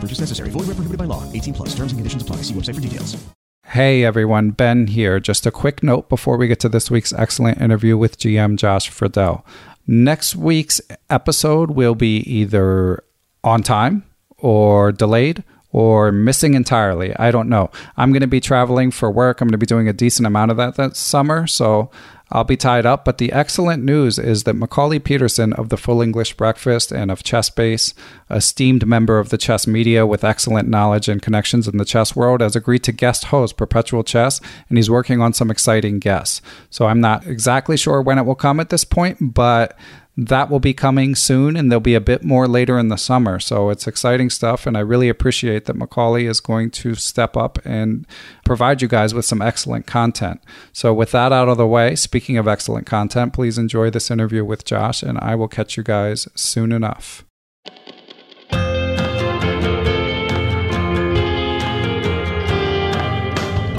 Purchase necessary. Void where prohibited by law. 18 plus. Terms and conditions apply. See website for details. Hey everyone, Ben here. Just a quick note before we get to this week's excellent interview with GM Josh Friedel. Next week's episode will be either on time or delayed or missing entirely. I don't know. I'm going to be traveling for work. I'm going to be doing a decent amount of that that summer, so I'll be tied up. But the excellent news is that Macauley Peterson of the Full English Breakfast and of ChessBase, esteemed member of the chess media with excellent knowledge and connections in the chess world, has agreed to guest host Perpetual Chess, and he's working on some exciting guests. So I'm not exactly sure when it will come at this point, but that will be coming soon and there'll be a bit more later in the summer. So it's exciting stuff. And I really appreciate that Macauley is going to step up and provide you guys with some excellent content. So, with that out of the way, speaking of excellent content, please enjoy this interview with Josh, and I will catch you guys soon enough.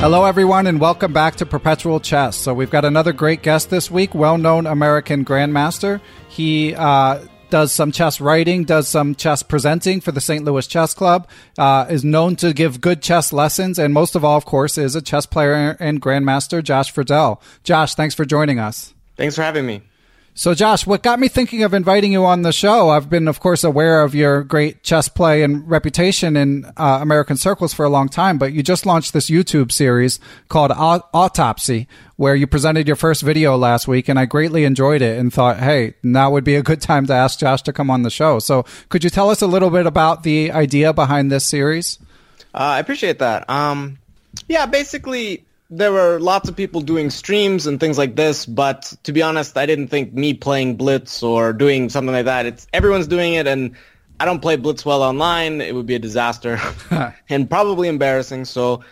Hello, everyone, and welcome back to Perpetual Chess. So, we've got another great guest this week, well known American Grandmaster. He uh, does some chess writing, does some chess presenting for the St. Louis Chess Club, uh, is known to give good chess lessons, and most of all, of course, is a chess player and Grandmaster, Josh Friedel. Josh, thanks for joining us. Thanks for having me. So, Josh, what got me thinking of inviting you on the show? I've been, of course, aware of your great chess play and reputation in uh, American circles for a long time, but you just launched this YouTube series called Autopsy, where you presented your first video last week, and I greatly enjoyed it and thought, hey, now would be a good time to ask Josh to come on the show. So, could you tell us a little bit about the idea behind this series? Uh, I appreciate that. Um, yeah, basically, there were lots of people doing streams and things like this, but to be honest, I didn't think me playing Blitz or doing something like that. It's everyone's doing it, and I don't play Blitz well online. It would be a disaster and probably embarrassing. So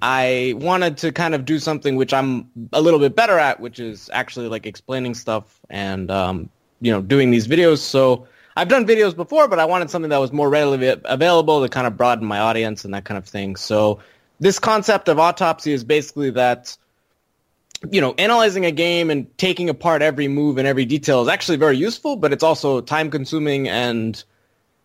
I wanted to kind of do something which I'm a little bit better at, which is actually like explaining stuff and um, you know doing these videos. So I've done videos before, but I wanted something that was more readily available to kind of broaden my audience and that kind of thing. So this concept of autopsy is basically that you know, analyzing a game and taking apart every move and every detail is actually very useful, but it's also time consuming and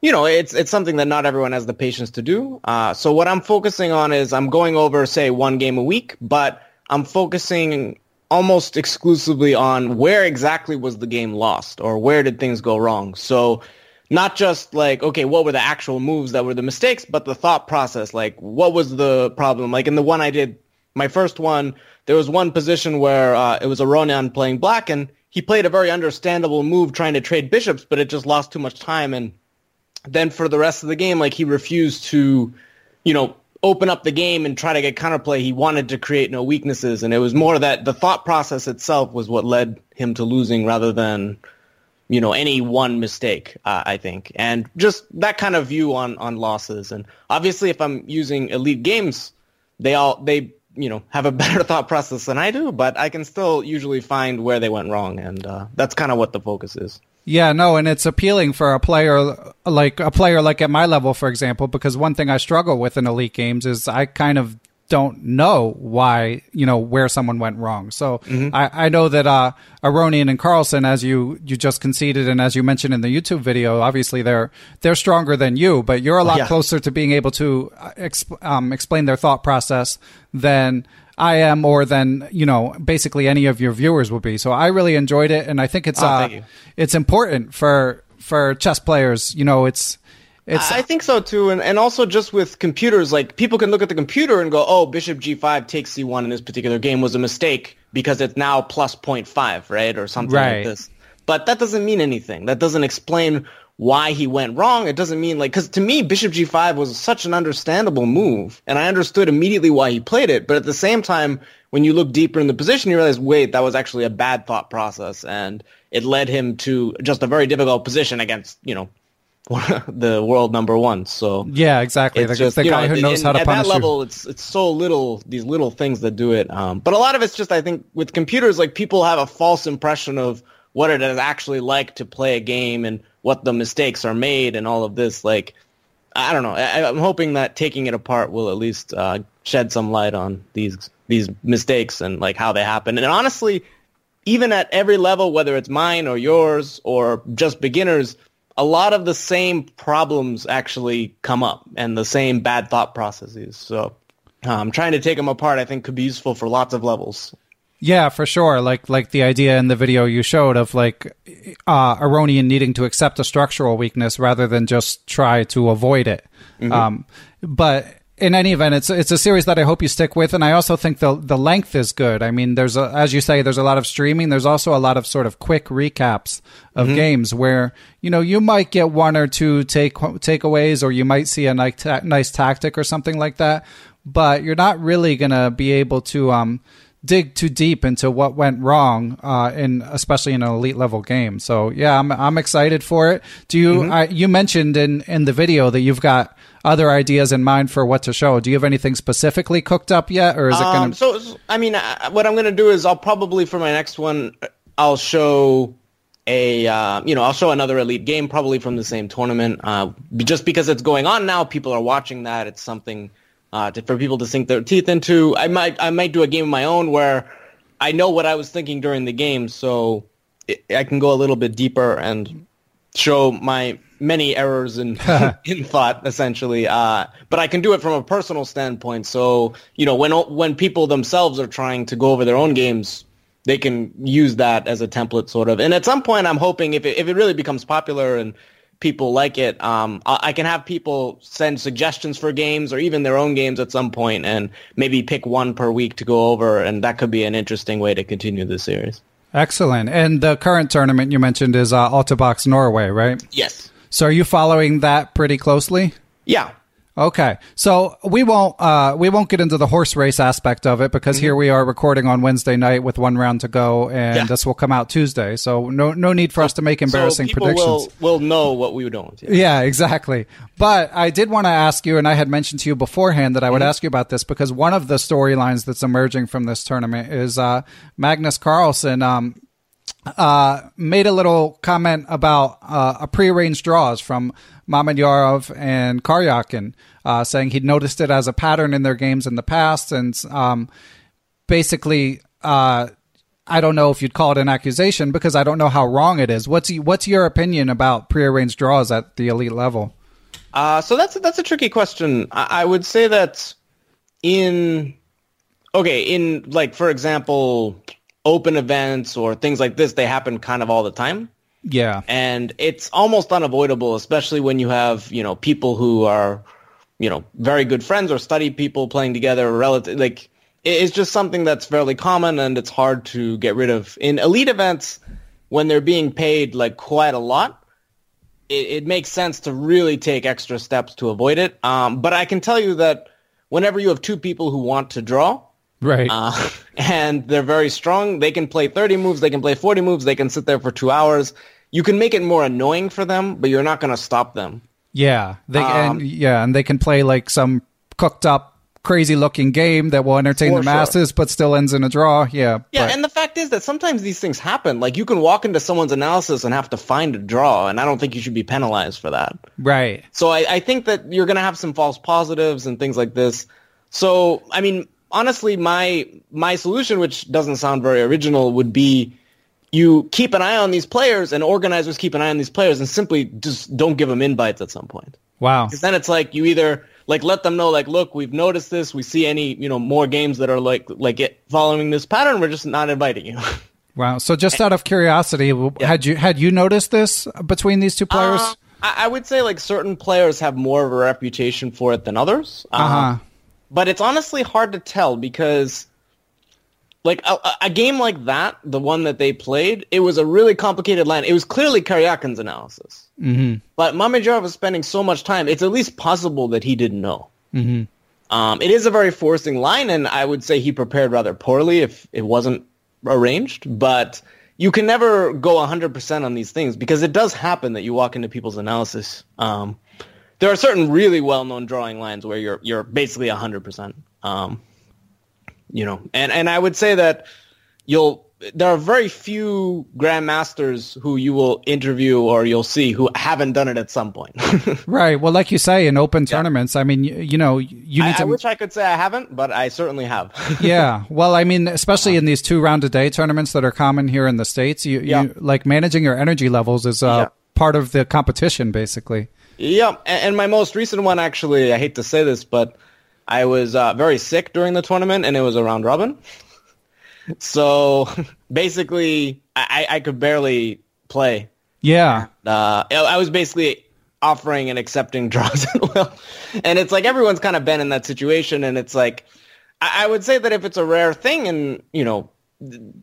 you know, it's it's something that not everyone has the patience to do. Uh, so what I'm focusing on is I'm going over, say, one game a week, but I'm focusing almost exclusively on where exactly was the game lost or where did things go wrong. So not just like, okay, what were the actual moves that were the mistakes, but the thought process, like what was the problem? Like in the one I did, my first one, there was one position where uh, it was Aronian playing black and he played a very understandable move trying to trade bishops, but it just lost too much time and then for the rest of the game, like he refused to, you know, open up the game and try to get counterplay. He wanted to create no weaknesses, and it was more that the thought process itself was what led him to losing rather than, you know, any one mistake. Uh, I think, and just that kind of view on on losses. And obviously, if I'm using elite games, they all they you know have a better thought process than I do, but I can still usually find where they went wrong, and uh, that's kind of what the focus is. Yeah, no, and it's appealing for a player like a player like at my level, for example, because one thing I struggle with in elite games is I kind of don't know why you know where someone went wrong. So mm-hmm. I, I know that uh, Aronian and Carlsen, as you you just conceded, and as you mentioned in the YouTube video, obviously they're they're stronger than you, but you're a lot yeah. closer to being able to uh, exp- um, explain their thought process than I am, or than you know, basically any of your viewers will be. So I really enjoyed it, and I think it's oh, uh, it's important for for chess players. You know, it's it's. I think so too, and and also just with computers, like people can look at the computer and go, "Oh, Bishop G5 takes C1 in this particular game was a mistake because it's now plus 0.5, right, or something right. like this." But that doesn't mean anything. That doesn't explain why he went wrong. It doesn't mean like because to me Bishop G5 was such an understandable move, and I understood immediately why he played it. But at the same time, when you look deeper in the position, you realize, wait, that was actually a bad thought process, and it led him to just a very difficult position against you know the world number one. So yeah, exactly. The, just, the guy know, who knows how to at punish that level, you. it's it's so little these little things that do it. Um, but a lot of it's just I think with computers, like people have a false impression of what it is actually like to play a game and what the mistakes are made and all of this. Like, I don't know. I, am hoping that taking it apart will at least uh, shed some light on these these mistakes and like how they happen. And honestly, even at every level, whether it's mine or yours or just beginners, a lot of the same problems actually come up and the same bad thought processes. So um, trying to take them apart, I think, could be useful for lots of levels. Yeah, for sure. Like like the idea in the video you showed of like uh, Aronian needing to accept a structural weakness rather than just try to avoid it. Mm-hmm. Um, but in any event, it's it's a series that I hope you stick with, and I also think the the length is good. I mean, there's a, as you say, there's a lot of streaming. There's also a lot of sort of quick recaps of mm-hmm. games where you know you might get one or two take takeaways, or you might see a nice, ta- nice tactic or something like that. But you're not really gonna be able to um, dig too deep into what went wrong uh, in especially in an elite level game. So yeah, I'm I'm excited for it. Do you mm-hmm. I, you mentioned in in the video that you've got other ideas in mind for what to show? Do you have anything specifically cooked up yet, or is it going to? Um, so I mean, what I'm going to do is I'll probably for my next one I'll show a uh, you know I'll show another elite game probably from the same tournament. Uh, just because it's going on now, people are watching that. It's something uh, to, for people to sink their teeth into. I might I might do a game of my own where I know what I was thinking during the game, so I can go a little bit deeper and show my many errors in in thought essentially uh, but i can do it from a personal standpoint so you know when when people themselves are trying to go over their own games they can use that as a template sort of and at some point i'm hoping if it, if it really becomes popular and people like it. Um, I can have people send suggestions for games or even their own games at some point and maybe pick one per week to go over. And that could be an interesting way to continue the series. Excellent. And the current tournament you mentioned is uh, Altibox Norway, right? Yes. So are you following that pretty closely? Yeah. Okay, so we won't uh, we won't get into the horse race aspect of it because mm-hmm. here we are recording on Wednesday night with one round to go, and yeah. this will come out Tuesday. So no no need for us to make embarrassing so predictions. Will, will know what we don't. Yeah. yeah, exactly. But I did want to ask you, and I had mentioned to you beforehand that I would mm-hmm. ask you about this because one of the storylines that's emerging from this tournament is uh, Magnus Carlsen. Um, uh, made a little comment about uh, a prearranged draws from Mamedyarov and Karyakin, uh, saying he'd noticed it as a pattern in their games in the past, and um, basically, uh, I don't know if you'd call it an accusation because I don't know how wrong it is. What's what's your opinion about prearranged draws at the elite level? Uh, so that's that's a tricky question. I, I would say that in okay, in like for example, open events or things like this, they happen kind of all the time. Yeah. And it's almost unavoidable, especially when you have, you know, people who are, you know, very good friends or study people playing together, relative like it's just something that's fairly common and it's hard to get rid of. In elite events, when they're being paid like quite a lot, it, it makes sense to really take extra steps to avoid it. Um, but I can tell you that whenever you have two people who want to draw, Right. uh, and they're very strong. They can play 30 moves. They can play 40 moves. They can sit there for two hours. You can make it more annoying for them, but you're not going to stop them. yeah. They um, and yeah, and they can play like some cooked up, crazy looking game that will entertain the sure. masses, but still ends in a draw. Yeah. Yeah, but- and the fact is that sometimes these things happen. Like you can walk into someone's analysis and have to find a draw, and I don't think you should be penalized for that. right. So I, I think that you're going to have some false positives and things like this. So I mean, honestly, my my solution, which doesn't sound very original, would be you keep an eye on these players, and organizers keep an eye on these players, and simply just don't give them invites at some point. Wow. Because then it's like you either like let them know like, look, we've noticed this. We see any you know more games that are like like it, following this pattern. We're just not inviting you. Wow. So just out of curiosity, w had you had you noticed this between these two players? Uh, I, I would say like certain players have more of a reputation for it than others. Uh, Uh-huh. But it's honestly hard to tell because like a, a- game like that, the one that they played, it was a really complicated line. It was clearly Karyakin's analysis. Mm-hmm. But Mamedyarov was spending so much time, it's at least possible that he didn't know. Mm-hmm. Um, it is a very forcing line, and I would say he prepared rather poorly if it wasn't arranged. But you can never go 100% on these things because it does happen that you walk into people's analysis. Um, there are certain really well-known drawing lines where you're you're basically 100%. Um, you know, and and I would say that you'll there are very few grandmasters who you will interview or you'll see who haven't done it at some point. Right. Well, like you say, in open tournaments, I mean, you, you know, you need I, to. I wish I could say I haven't, but I certainly have. yeah. Well, I mean, especially in these two round a day tournaments that are common here in the states, you, Yeah. you like managing your energy levels is uh, Yeah. part of the competition, basically. Yeah, and my most recent one, actually, I hate to say this, but I was uh, very sick during the tournament, and it was a round robin. So basically, I, I could barely play. Yeah. Uh, I was basically offering and accepting draws at will, and it's like everyone's kind of been in that situation, and it's like I, I would say that if it's a rare thing, and you know,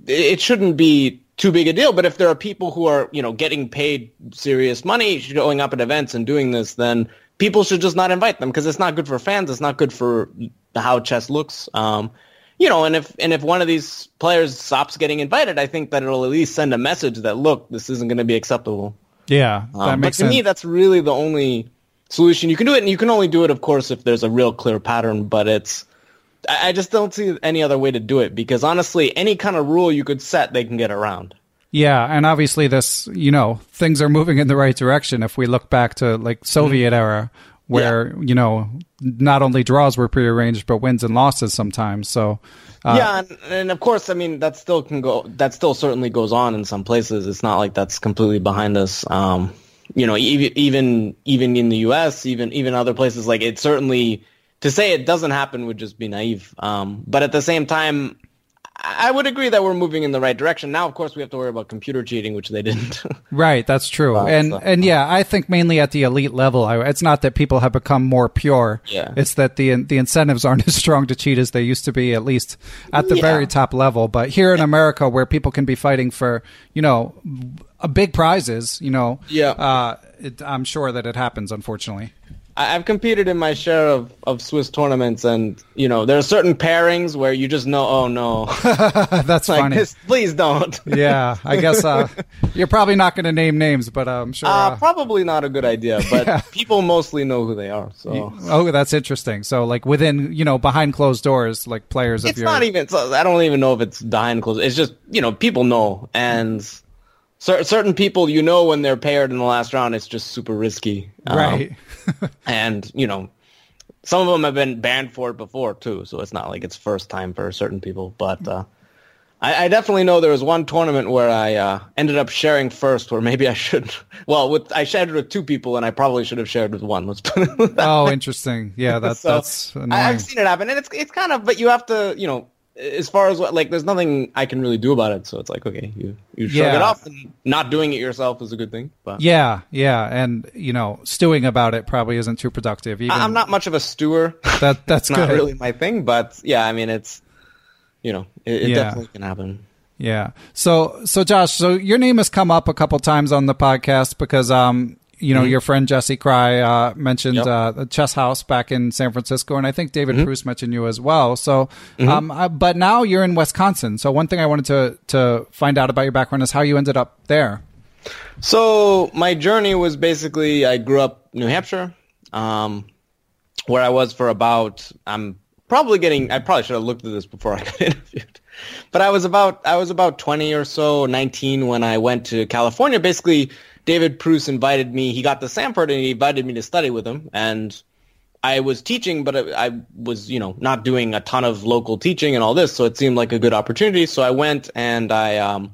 it shouldn't be too big a deal. But if there are people who are you know getting paid serious money, showing up at events and doing this, then people should just not invite them because it's not good for fans. It's not good for how chess looks. Um, you know, and if and if one of these players stops getting invited, I think that it'll at least send a message that look, this isn't going to be acceptable. Yeah. That Um, but to sense. me, that's really the only solution you can do it, and you can only do it, of course, if there's a real clear pattern. But it's, I, just don't see any other way to do it because honestly, any kind of rule you could set, they can get around. Yeah, and obviously this, you know, things are moving in the right direction if we look back to like Soviet era where, you know, not only draws were prearranged but wins and losses sometimes. So uh, yeah, and, and of course, I mean that still can go. That still certainly goes on in some places. It's not like that's completely behind us. Um, you know, even even even in the U.S., even even other places, like it certainly to say it doesn't happen would just be naive. Um, but at the same time, I would agree that we're moving in the right direction. Now, of course, we have to worry about computer cheating, which they didn't. Right, that's true. And so- and yeah, I think mainly at the elite level, I, it's not that people have become more pure. Yeah. It's that the the incentives aren't as strong to cheat as they used to be, at least at the Yeah. very top level. But here in America, where people can be fighting for you know a big prizes, you know, Yeah. uh, it, I'm sure that it happens. Unfortunately, I've competed in my share of, of Swiss tournaments, and you know there are certain pairings where you just know, oh no, That's like funny. this, please don't. yeah, I guess uh, you're probably not going to name names, but I'm sure. Uh, Uh, probably not a good idea, but Yeah. people mostly know who they are. So oh, that's interesting. So, like within, you know, behind closed doors, like players of it's your. not even. So I don't even know if it's behind closed. It's just you know people know, and cer- certain people you know when they're paired in the last round, it's just super risky. Um, right. and you know some of them have been banned for it before too so it's not like it's first time for certain people but uh I, I definitely know there was one tournament where I uh, ended up sharing first, where maybe I should. Well, with I shared with two people, and I probably should have shared with one. Let's put it that oh, interesting. Yeah, that's So, that's annoying. I've seen it happen, and it's it's kind of, but you have to, you know, as far as what like, there's nothing I can really do about it. So it's like, okay, you you shrug Yeah. it off, and not doing it yourself is a good thing. But yeah, yeah, and you know, stewing about it probably isn't too productive. Even I, am not much of a stewer. That that's not really my thing, but yeah, I mean, it's you know, it, it Yeah. definitely can happen. Yeah. So so Josh, so your name has come up a couple times on the podcast because um you know your friend Jesse Kraai uh, mentioned Mm-hmm. Yep. uh, the Chess House back in San Francisco, and I think David Mm-hmm. Pruess mentioned you as well. So, um, uh, but now you're in Wisconsin. So one thing I wanted to to find out about your background is how you ended up there. So my journey was basically I grew up New Hampshire, um, where I was for about I'm probably getting I probably should have looked at this before I got interviewed, but I was about I was about 20 or so 19 when I went to California. Basically, David Pruess invited me. He got to Sanford and he invited me to study with him, and I was teaching, but I, I was, you know, not doing a ton of local teaching and all this, so it seemed like a good opportunity. So I went and I um,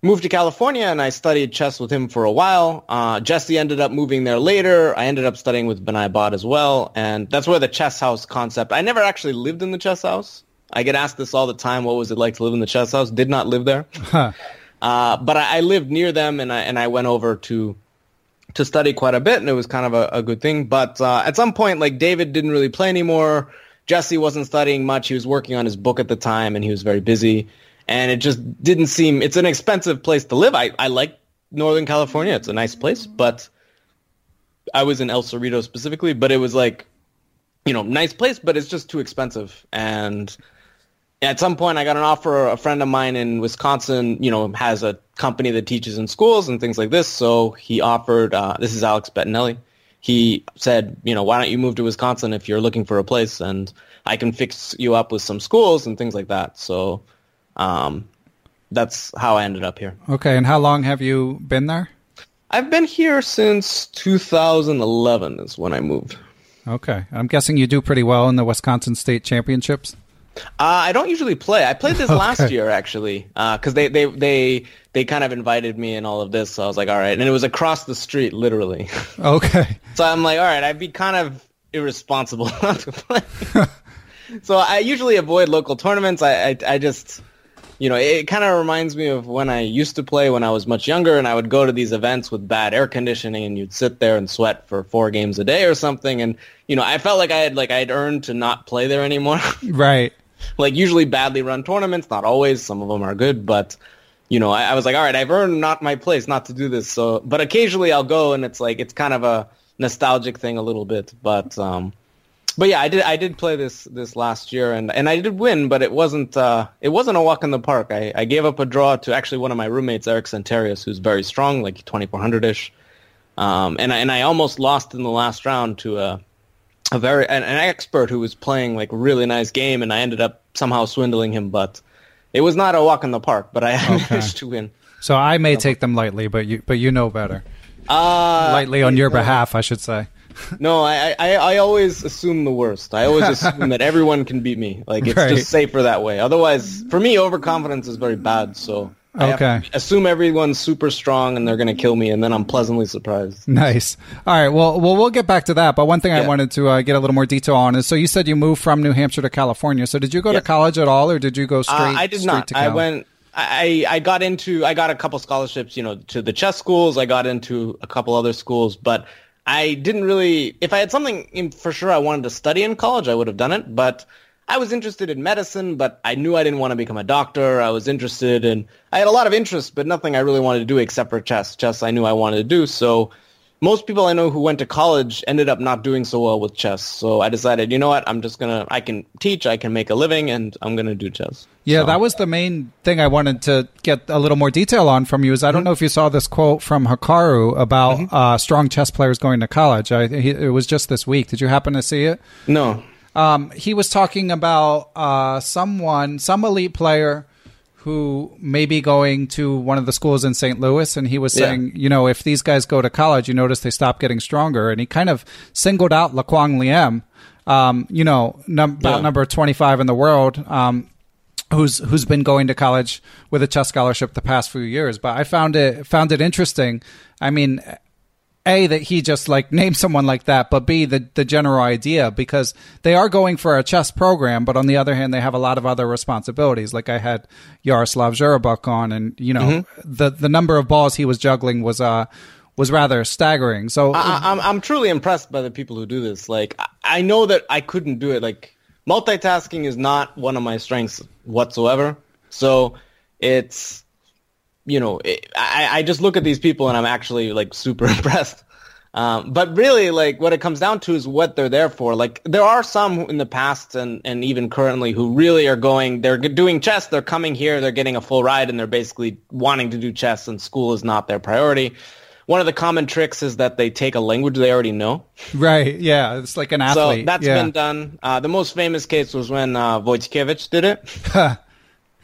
moved to California and I studied chess with him for a while. Uh, Jesse ended up moving there later. I ended up studying with Vinay Bhat as well, and that's where the chess house concept. I never actually lived in the chess house. I get asked this all the time. What was it like to live in the chess house? Did not live there, uh, but I, I lived near them, and I and I went over to to study quite a bit, and it was kind of a, a good thing. But uh, at some point, like David didn't really play anymore. Jesse wasn't studying much. He was working on his book at the time, and he was very busy. And it just didn't seem. It's an expensive place to live. I I like Northern California. It's a nice place, but I was in El Cerrito specifically. But it was like, you know, nice place, but it's just too expensive. And at some point I got an offer. A friend of mine in Wisconsin, you know, has a company that teaches in schools and things like this. So he offered, uh, this is Alex Betaneli. He said, you know, why don't you move to Wisconsin if you're looking for a place and I can fix you up with some schools and things like that. So, um, that's how I ended up here. Okay, and how long have you been there? I've been here since 2011 is when I moved. Okay, I'm guessing you do pretty well in the Wisconsin State Championships. Uh, I don't usually play. I played this last year actually, because they, they they they kind of invited me and all of this. So I was like, all right, and it was across the street, literally. Okay. so I'm like, all right, I'd be kind of irresponsible not to play. so I usually avoid local tournaments. I I, I just, you know, it kind of reminds me of when I used to play when I was much younger, and I would go to these events with bad air conditioning, and you'd sit there and sweat for four games a day or something, and you know, I felt like I had like I had earned to not play there anymore. Right. Like usually badly run tournaments, not always. Some of them are good, but you know, I, I was like, all right, I've earned not my place not to do this. So, but occasionally I'll go, and it's like it's kind of a nostalgic thing a little bit. But um, but yeah, I did I did play this this last year, and and I did win, but it wasn't uh, it wasn't a walk in the park. I, I gave up a draw to actually one of my roommates, Eric Santarius, who's very strong, like 2400 ish. Um, and I, and I almost lost in the last round to a a very an, an expert who was playing like a really nice game, and I ended up somehow swindling him. But it was not a walk in the park. But I managed to win. So I may take them lightly, but you but you know better. Uh, lightly on your behalf, I should say. no, I, I I always assume the worst. I always assume that everyone can beat me. Like it's Right. just safer that way. Otherwise, for me, overconfidence is very bad. So Okay. assume everyone's super strong and they're gonna kill me, and then I'm pleasantly surprised. Nice. All right. Well, well, we'll get back to that. But one thing I wanted to uh, get a little more detail on is so you said you moved from New Hampshire to California. So did you go to college at all, or did you go straight? Uh, I did not. To I went. I I got into. I got a couple scholarships, you know, to the chess schools. I got into a couple other schools, but I didn't really. If I had something in, for sure I wanted to study in college, I would have done it. But I was interested in medicine, but I knew I didn't want to become a doctor. I was interested in. I had a lot of interest, but nothing I really wanted to do except for chess. Chess, I knew I wanted to do. So most people I know who went to college ended up not doing so well with chess. So I decided, you know what, I'm just gonna I can teach, I can make a living, and I'm gonna do chess. Yeah, So- that was the main thing I wanted to get a little more detail on from you. Is I don't know if you saw this quote from Hikaru about uh, strong chess players going to college. I, he, it was just this week. Did you happen to see it? no. Um, he was talking about uh, someone, some elite player who may be going to one of the schools in St. Louis, and he was Yeah. saying, you know, if these guys go to college, you notice they stop getting stronger, and he kind of singled out Le Quang Liem, um, you know, num- about number twenty five in the world. Um, who's who's been going to college with a chess scholarship the past few years. But I found it found it interesting. I mean, a that he just like named someone like that, but b the the general idea because they are going for a chess program, but on the other hand, they have a lot of other responsibilities. Like I had Yaroslav Zherebukh on, and you know the the number of balls he was juggling was uh was rather staggering. So I, I'm I'm truly impressed by the people who do this. Like I know that I couldn't do it. Like multitasking is not one of my strengths whatsoever. So it's you know it, I I just look at these people and I'm actually like super impressed. Um, but really, like what it comes down to is what they're there for. Like there are some in the past and, and even currently who really are going. They're doing chess. They're coming here. They're getting a full ride, and they're basically wanting to do chess. And school is not their priority. One of the common tricks is that they take a language they already know. right, yeah, it's like an athlete. So that's yeah. been done. Uh, the most famous case was when uh, Wojciechowicz did it,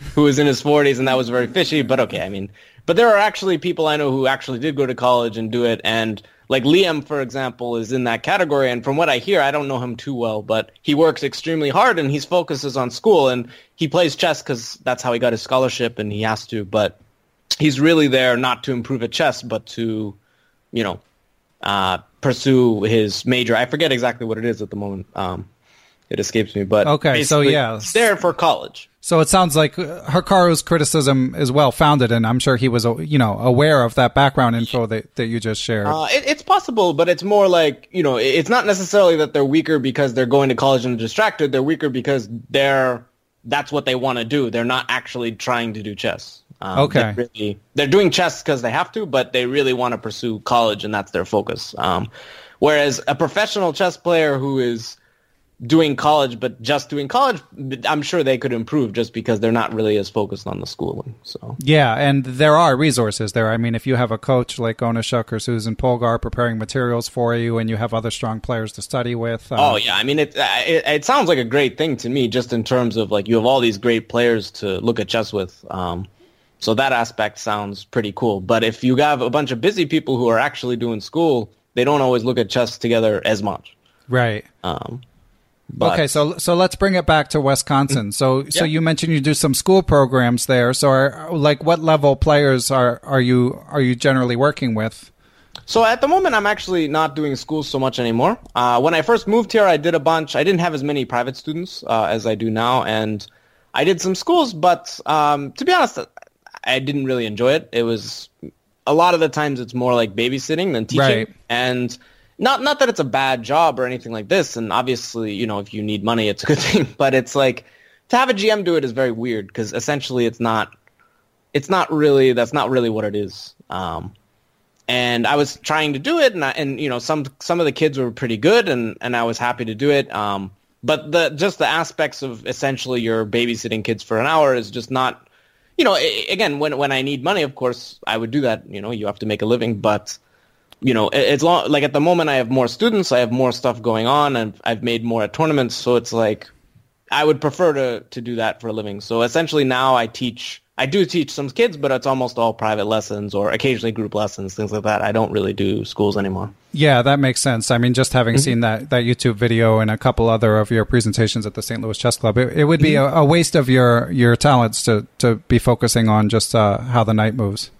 who was in his 40s, and that was very fishy. But okay, I mean, but there are actually people I know who actually did go to college and do it. And like Liem, for example, is in that category. And from what I hear, I don't know him too well, but he works extremely hard and his focus is on school. And he plays chess because that's how he got his scholarship, and he has to. But he's really there not to improve at chess, but to, you know, uh, pursue his major. I forget exactly what it is at the moment. Um, it escapes me, but Okay, so yeah. he's there for college. So it sounds like uh, Hikaru's criticism is well founded, and I'm sure he was, uh, you know, aware of that background info that, that you just shared. Uh, it, it's possible, but it's more like you know, it's not necessarily that they're weaker because they're going to college and distracted. They're weaker because they're that's what they want to do. They're not actually trying to do chess. Um, Okay. They're, really, they're doing chess because they have to, but they really want to pursue college, and that's their focus. Um, whereas a professional chess player who is doing college but just doing college, I'm sure they could improve just because they're not really as focused on the schooling. So. yeah, and there are resources there. I mean, if you have a coach like Onischuk or Susan Polgar preparing materials for you, and you have other strong players to study with. Uh, Oh yeah, I mean it, it. It sounds like a great thing to me, just in terms of like you have all these great players to look at chess with. Um, so that aspect sounds pretty cool. But if you have a bunch of busy people who are actually doing school, they don't always look at chess together as much. right. Um, but- okay, so so let's bring it back to Wisconsin. So so you mentioned you do some school programs there. So are, like, what level players are are you are you generally working with? So at the moment, I'm actually not doing school so much anymore. Uh, when I first moved here, I did a bunch. I didn't have as many private students uh, as I do now, and I did some schools. But um, to be honest, I didn't really enjoy it. It was a lot of the times it's more like babysitting than teaching, Right. and not not that it's a bad job or anything like this. And obviously, you know, if you need money, it's a good thing. But it's like to have a GM do it is very weird because essentially, it's not it's not really that's not really what it is. Um, and I was trying to do it, and I, and you know some some of the kids were pretty good, and and I was happy to do it. Um, but the just the aspects of essentially you're babysitting kids for an hour is just not, you know. Again, when when I need money, of course I would do that. You know, you have to make a living, but you know, it's long. Like at the moment, I have more students, I have more stuff going on, and I've made more at tournaments. So it's like I would prefer to to do that for a living. So essentially, now I teach. I do teach some kids, but it's almost all private lessons or occasionally group lessons, things like that. I don't really do schools anymore. Yeah, that makes sense. I mean, just having seen that, that YouTube video and a couple other of your presentations at the St. Louis Chess Club, it, it would be a, a waste of your, your talents to, to be focusing on just uh, how the knight moves.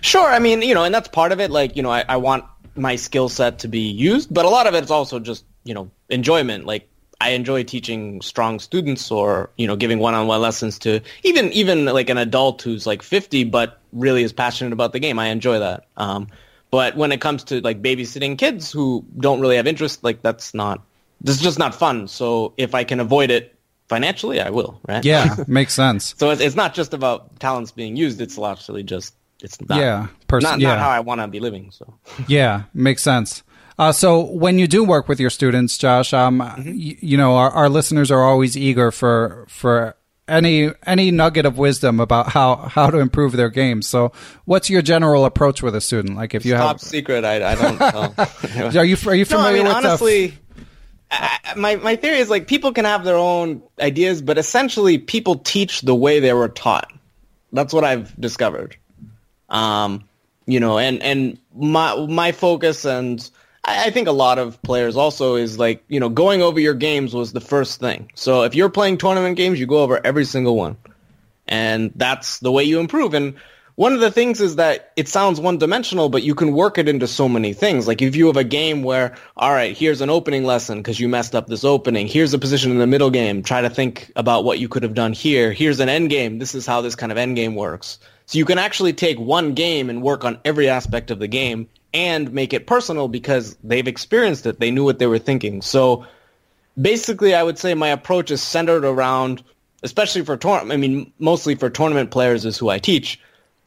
Sure, I mean, you know, and that's part of it. Like, you know, I, I want my skill set to be used, but a lot of it is also just, you know, enjoyment. Like, I enjoy teaching strong students or, you know, giving one-on-one lessons to even, even like an adult who's like 50, but really is passionate about the game. I enjoy that. Um, but when it comes to like babysitting kids who don't really have interest, like that's not, this is just not fun. So if I can avoid it financially, I will, right? Yeah, makes sense. So it's, it's not just about talents being used. It's largely just it's not, Yeah, pers- not, yeah. not how I want to be living. So Yeah, makes sense. Uh, so when you do work with your students, Josh, um, Mm-hmm. y- you know our, our listeners are always eager for for any any nugget of wisdom about how how to improve their games. So what's your general approach with a student? Like if you top have, secret, I, I don't know. are you are you familiar No, I mean with honestly, I, I- my my theory is like people can have their own ideas, but essentially people teach the way they were taught. That's what I've discovered. Um, you know, and and my my focus and I, I think a lot of players also is like you know going over your games was the first thing. So if you're playing tournament games, you go over every single one and that's the way you improve. And one of the things is that it sounds one-dimensional, but you can work it into so many things. Like if you have a game where, all right, here's an opening lesson because you messed up this opening. Here's a position in the middle game. Try to think about what you could have done here. Here's an end game. This is how this kind of end game works. So you can actually take one game and work on every aspect of the game and make it personal because they've experienced it. They knew what they were thinking. So basically, I would say my approach is centered around, especially for tournament. I mean, mostly for tournament players is who I teach,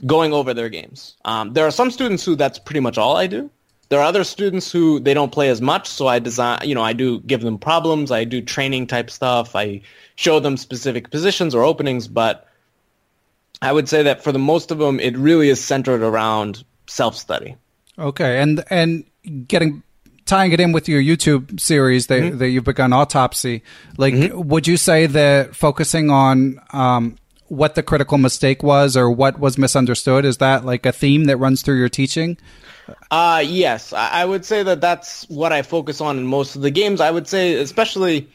going over their games. Um, there are some students who that's pretty much all I do. There are other students who they don't play as much, so I design. You know, I do give them problems. I do training type stuff. I show them specific positions or openings, but I would say that for the most of them, it really is centered around self study. Okay, and and getting tying it in with your YouTube series that Mm-hmm. that you've begun, Autopsy. Like, would you say that focusing on um, what the critical mistake was or what was misunderstood is that like a theme that runs through your teaching? Uh, yes, I, I would say that that's what I focus on in most of the games. I would say, especially,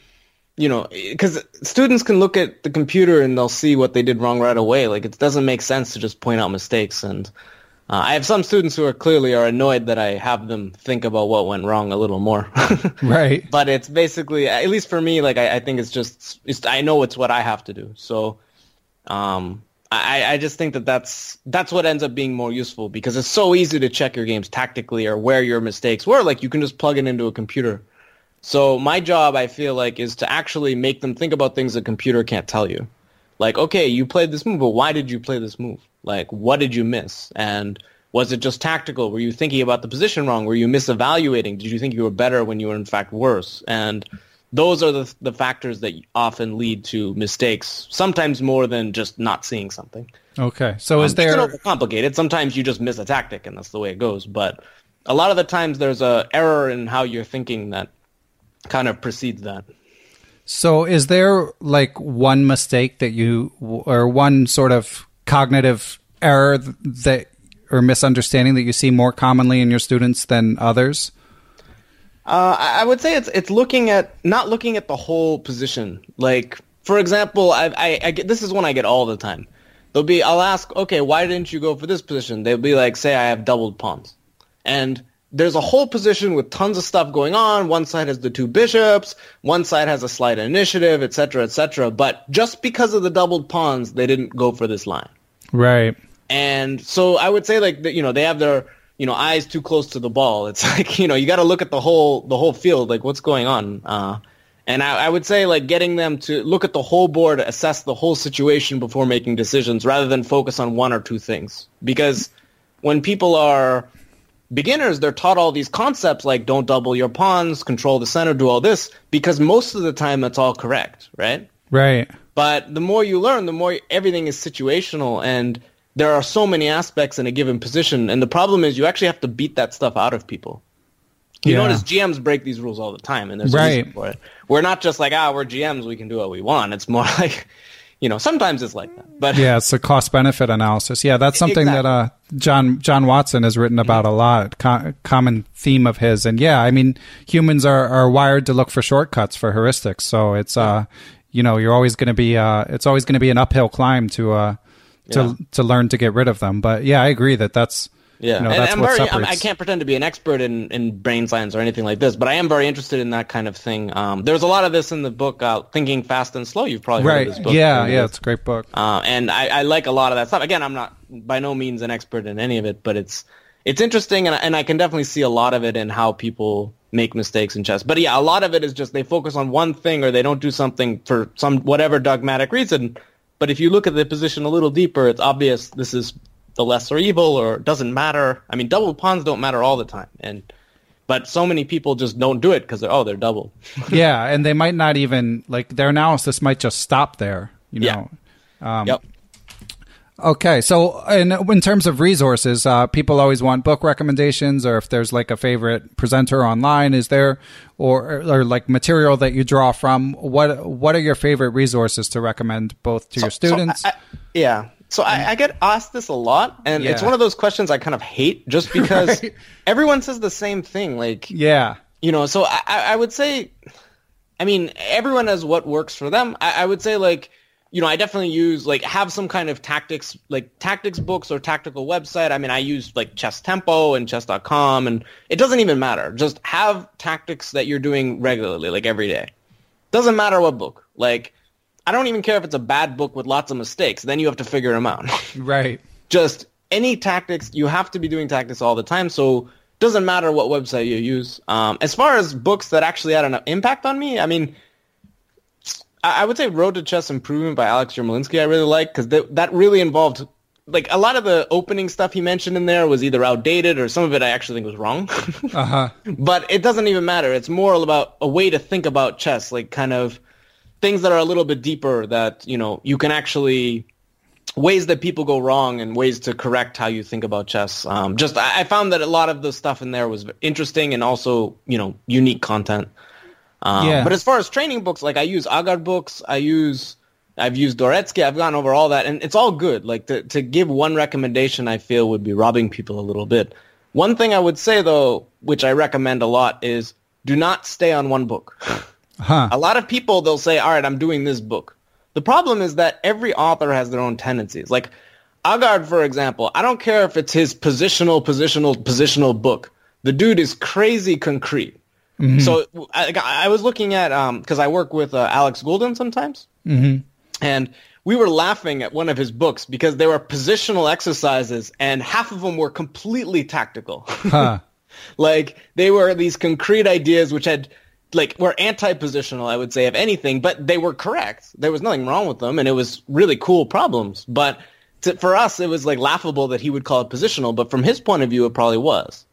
you know, because students can look at the computer and they'll see what they did wrong right away. Like it doesn't make sense to just point out mistakes. And uh, I have some students who are clearly are annoyed that I have them think about what went wrong a little more. Right. but it's basically, at least for me, like I, I think it's just, it's, I know it's what I have to do. So, um, I, I just think that that's that's what ends up being more useful because it's so easy to check your games tactically or where your mistakes were. Like you can just plug it into a computer. So my job, I feel like, is to actually make them think about things a computer can't tell you. Like, okay, you played this move, but why did you play this move? Like, what did you miss? And was it just tactical? Were you thinking about the position wrong? Were you misevaluating? Did you think you were better when you were in fact worse? And those are the the factors that often lead to mistakes. Sometimes more than just not seeing something. Okay. So is Um, there overcomplicate it. Sometimes you just miss a tactic, and that's the way it goes. But a lot of the times, there's a error in how you're thinking that kind of precedes that. so is there like one mistake that you or one sort of cognitive error that or misunderstanding that you see more commonly in your students than others? Uh, I would say it's it's looking at not looking at the whole position. Like for example, I, I, I get this is one I get all the time. They'll be I'll ask, okay, why didn't you go for this position? They'll be like, say I have doubled pawns, and there's a whole position with tons of stuff going on. One side has the two bishops, one side has a slight initiative, etc., etc. But just because of the doubled pawns, they didn't go for this line. Right. And so I would say like you know, they have their, you know, eyes too close to the ball. It's like, you know, you got to look at the whole, the whole field, like what's going on. Uh, and I, I would say like getting them to look at the whole board, assess the whole situation before making decisions rather than focus on one or two things. Because when people are beginners, they're taught all these concepts like don't double your pawns, control the center, do all this, because most of the time that's all correct, right? Right. But the more you learn, the more everything is situational and there are so many aspects in a given position. And the problem is you actually have to beat that stuff out of people. You Yeah. notice GMs break these rules all the time and there's a Right. reason for it. We're not just like, ah, we're GMs, we can do what we want. It's more like, you know, sometimes it's like that. But Yeah, it's a cost benefit analysis. Yeah, that's something that uh, John John Watson has written about a lot. Co- common theme of his, and yeah, I mean, humans are, are wired to look for shortcuts for heuristics. So it's uh, you know, you're always going to be uh, it's always going to be an uphill climb to uh, to Yeah. to learn to get rid of them. But yeah, I agree that that's Yeah, you know, and that's I'm what very, I'm. I can't pretend to be an expert in, in brain science or anything like this, but I am very interested in that kind of thing. Um, there's a lot of this in the book, uh, Thinking Fast and Slow. You've probably heard of this book. Yeah, yeah, it's a great book. Uh, and I, I like a lot of that stuff. Again, I'm not by no means an expert in any of it, but it's it's interesting, and, and I can definitely see a lot of it in how people make mistakes in chess. But yeah, a lot of it is just they focus on one thing or they don't do something for some whatever dogmatic reason. But if you look at the position a little deeper, it's obvious this is the lesser evil or doesn't matter. I mean, double pawns don't matter all the time, and but so many people just don't do it because they're oh they're double. yeah, and they might not even like their analysis might just stop there. You know. Yeah. Um, yep. Okay, so in in terms of resources, uh, people always want book recommendations, or if there's like a favorite presenter online, is there, or or like material that you draw from? What what are your favorite resources to recommend both to so, your students? So I, yeah, so I, mm. I, get asked this a lot, and yeah. it's one of those questions I kind of hate, just because right. everyone says the same thing. Like, yeah, you know. So I, I would say, I mean, everyone has what works for them. I, I would say like you know, I definitely use like have some kind of tactics, like tactics books or tactical website. I mean, I use like Chess Tempo and Chess.com, and it doesn't even matter. Just have tactics that you're doing regularly, like every day. Doesn't matter what book. Like, I don't even care if it's a bad book with lots of mistakes. Then you have to figure them out. right. Just any tactics, you have to be doing tactics all the time. So doesn't matter what website you use. Um, as far as books that actually had an impact on me, I mean, I would say Road to Chess Improvement by Alex Yermolinsky I really like because th- that really involved like a lot of the opening stuff he mentioned in there was either outdated or some of it I actually think was wrong. uh-huh. But it doesn't even matter. It's more about a way to think about chess, like kind of things that are a little bit deeper that, you know, you can actually ways that people go wrong and ways to correct how you think about chess. Um, just I, I found that a lot of the stuff in there was interesting and also, you know, unique content. Um, yeah. But as far as training books, like I use Aagaard books, I use, I've used Dvoretsky, I've gone over all that, and it's all good. Like to, to give one recommendation, I feel would be robbing people a little bit. One thing I would say though, which I recommend a lot, is do not stay on one book. Huh. A lot of people they'll say, "All right, I'm doing this book." The problem is that every author has their own tendencies. Like Aagaard, for example, I don't care if it's his positional, positional, positional book. The dude is crazy concrete. Mm-hmm. So I, I, was looking at because um, I work with uh, Alex Gulden sometimes, mm-hmm. and we were laughing at one of his books because they were positional exercises, and half of them were completely tactical. Huh. like they were these concrete ideas which had like were anti-positional, I would say, if anything, but they were correct. There was nothing wrong with them, and it was really cool problems. But to, for us, it was like laughable that he would call it positional, but from his point of view, it probably was.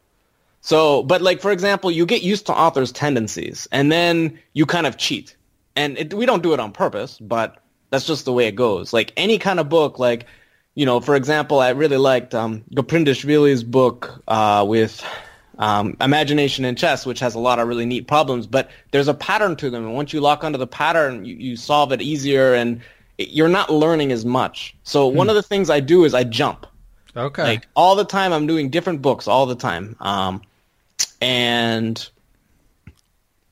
So, but like for example, you get used to authors' tendencies, and then you kind of cheat. And it, we don't do it on purpose, but that's just the way it goes. Like any kind of book, like you know, for example, I really liked um, Gaprindashvili's book uh, with um, Imagination in Chess, which has a lot of really neat problems, but there's a pattern to them, and once you lock onto the pattern, you, you solve it easier, and it, you're not learning as much. So hmm. one of the things I do is I jump. Okay. Like all the time, I'm doing different books all the time. Um, and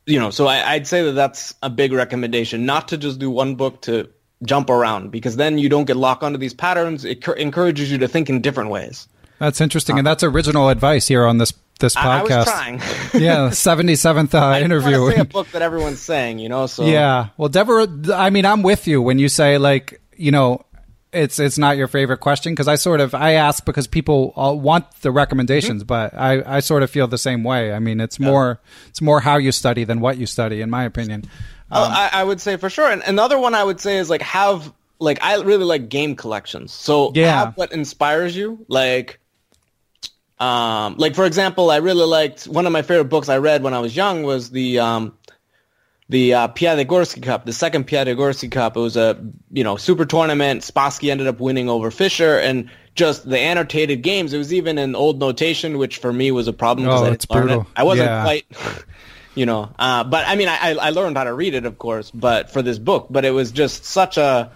you know, so I, would say that that's a big recommendation, not to just do one book to jump around, because then you don't get locked onto these patterns. It cur- encourages you to think in different ways. That's interesting, and that's original advice here on this this podcast. I, trying. yeah, seventy seventh uh, interview. a book that everyone's saying, you know. So yeah, well, Deborah, I mean, I'm with you when you say like, you know, it's it's not your favorite question because I sort of I ask because people want the recommendations, mm-hmm. but I, I sort of feel the same way. I mean, it's yeah. more it's more how you study than what you study, in my opinion. Oh, um, I, I, would say for sure. And another one I would say is like have like I really like game collections. So yeah. have what inspires you, like. Um, like for example, I really liked one of my favorite books I read when I was young was the um, the uh, Piatigorsky Cup, the second Piatigorsky Cup. It was a you know super tournament. Spassky ended up winning over Fischer, and just the annotated games. It was even in old notation, which for me was a problem because oh, I didn't learn brutal. it. I wasn't yeah. quite, you know. Uh, but I mean, I I learned how to read it, of course, but for this book. But it was just such a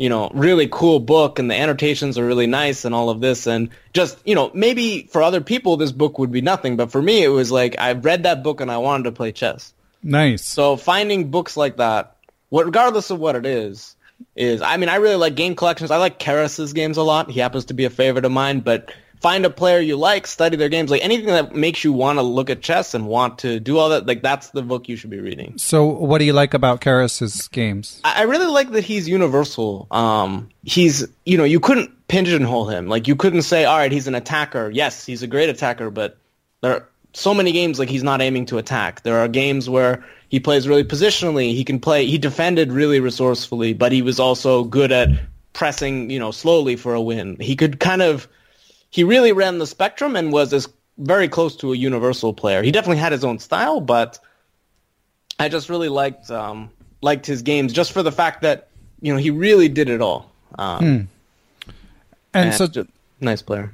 you know really cool book, and the annotations are really nice, and all of this, and just you know maybe for other people this book would be nothing, but for me it was like I read that book and I wanted to play chess. Nice. So finding books like that, what regardless of what it is, is I mean I really like game collections. I like Keres's games a lot. He happens to be a favorite of mine, but find a player you like, study their games, like anything that makes you want to look at chess and want to do all that, like that's the book you should be reading. So what do you like about Keres's games? I, I really like that he's universal. Um, he's, you know, you couldn't pigeonhole him. Like you couldn't say, all right, he's an attacker. Yes, he's a great attacker, but there are so many games like he's not aiming to attack. There are games where he plays really positionally. He can play. He defended really resourcefully, but he was also good at pressing, you know, slowly for a win. He could kind of he really ran the spectrum and was as very close to a universal player. He definitely had his own style, but I just really liked um, liked his games just for the fact that you know he really did it all. Um, and, and so nice player.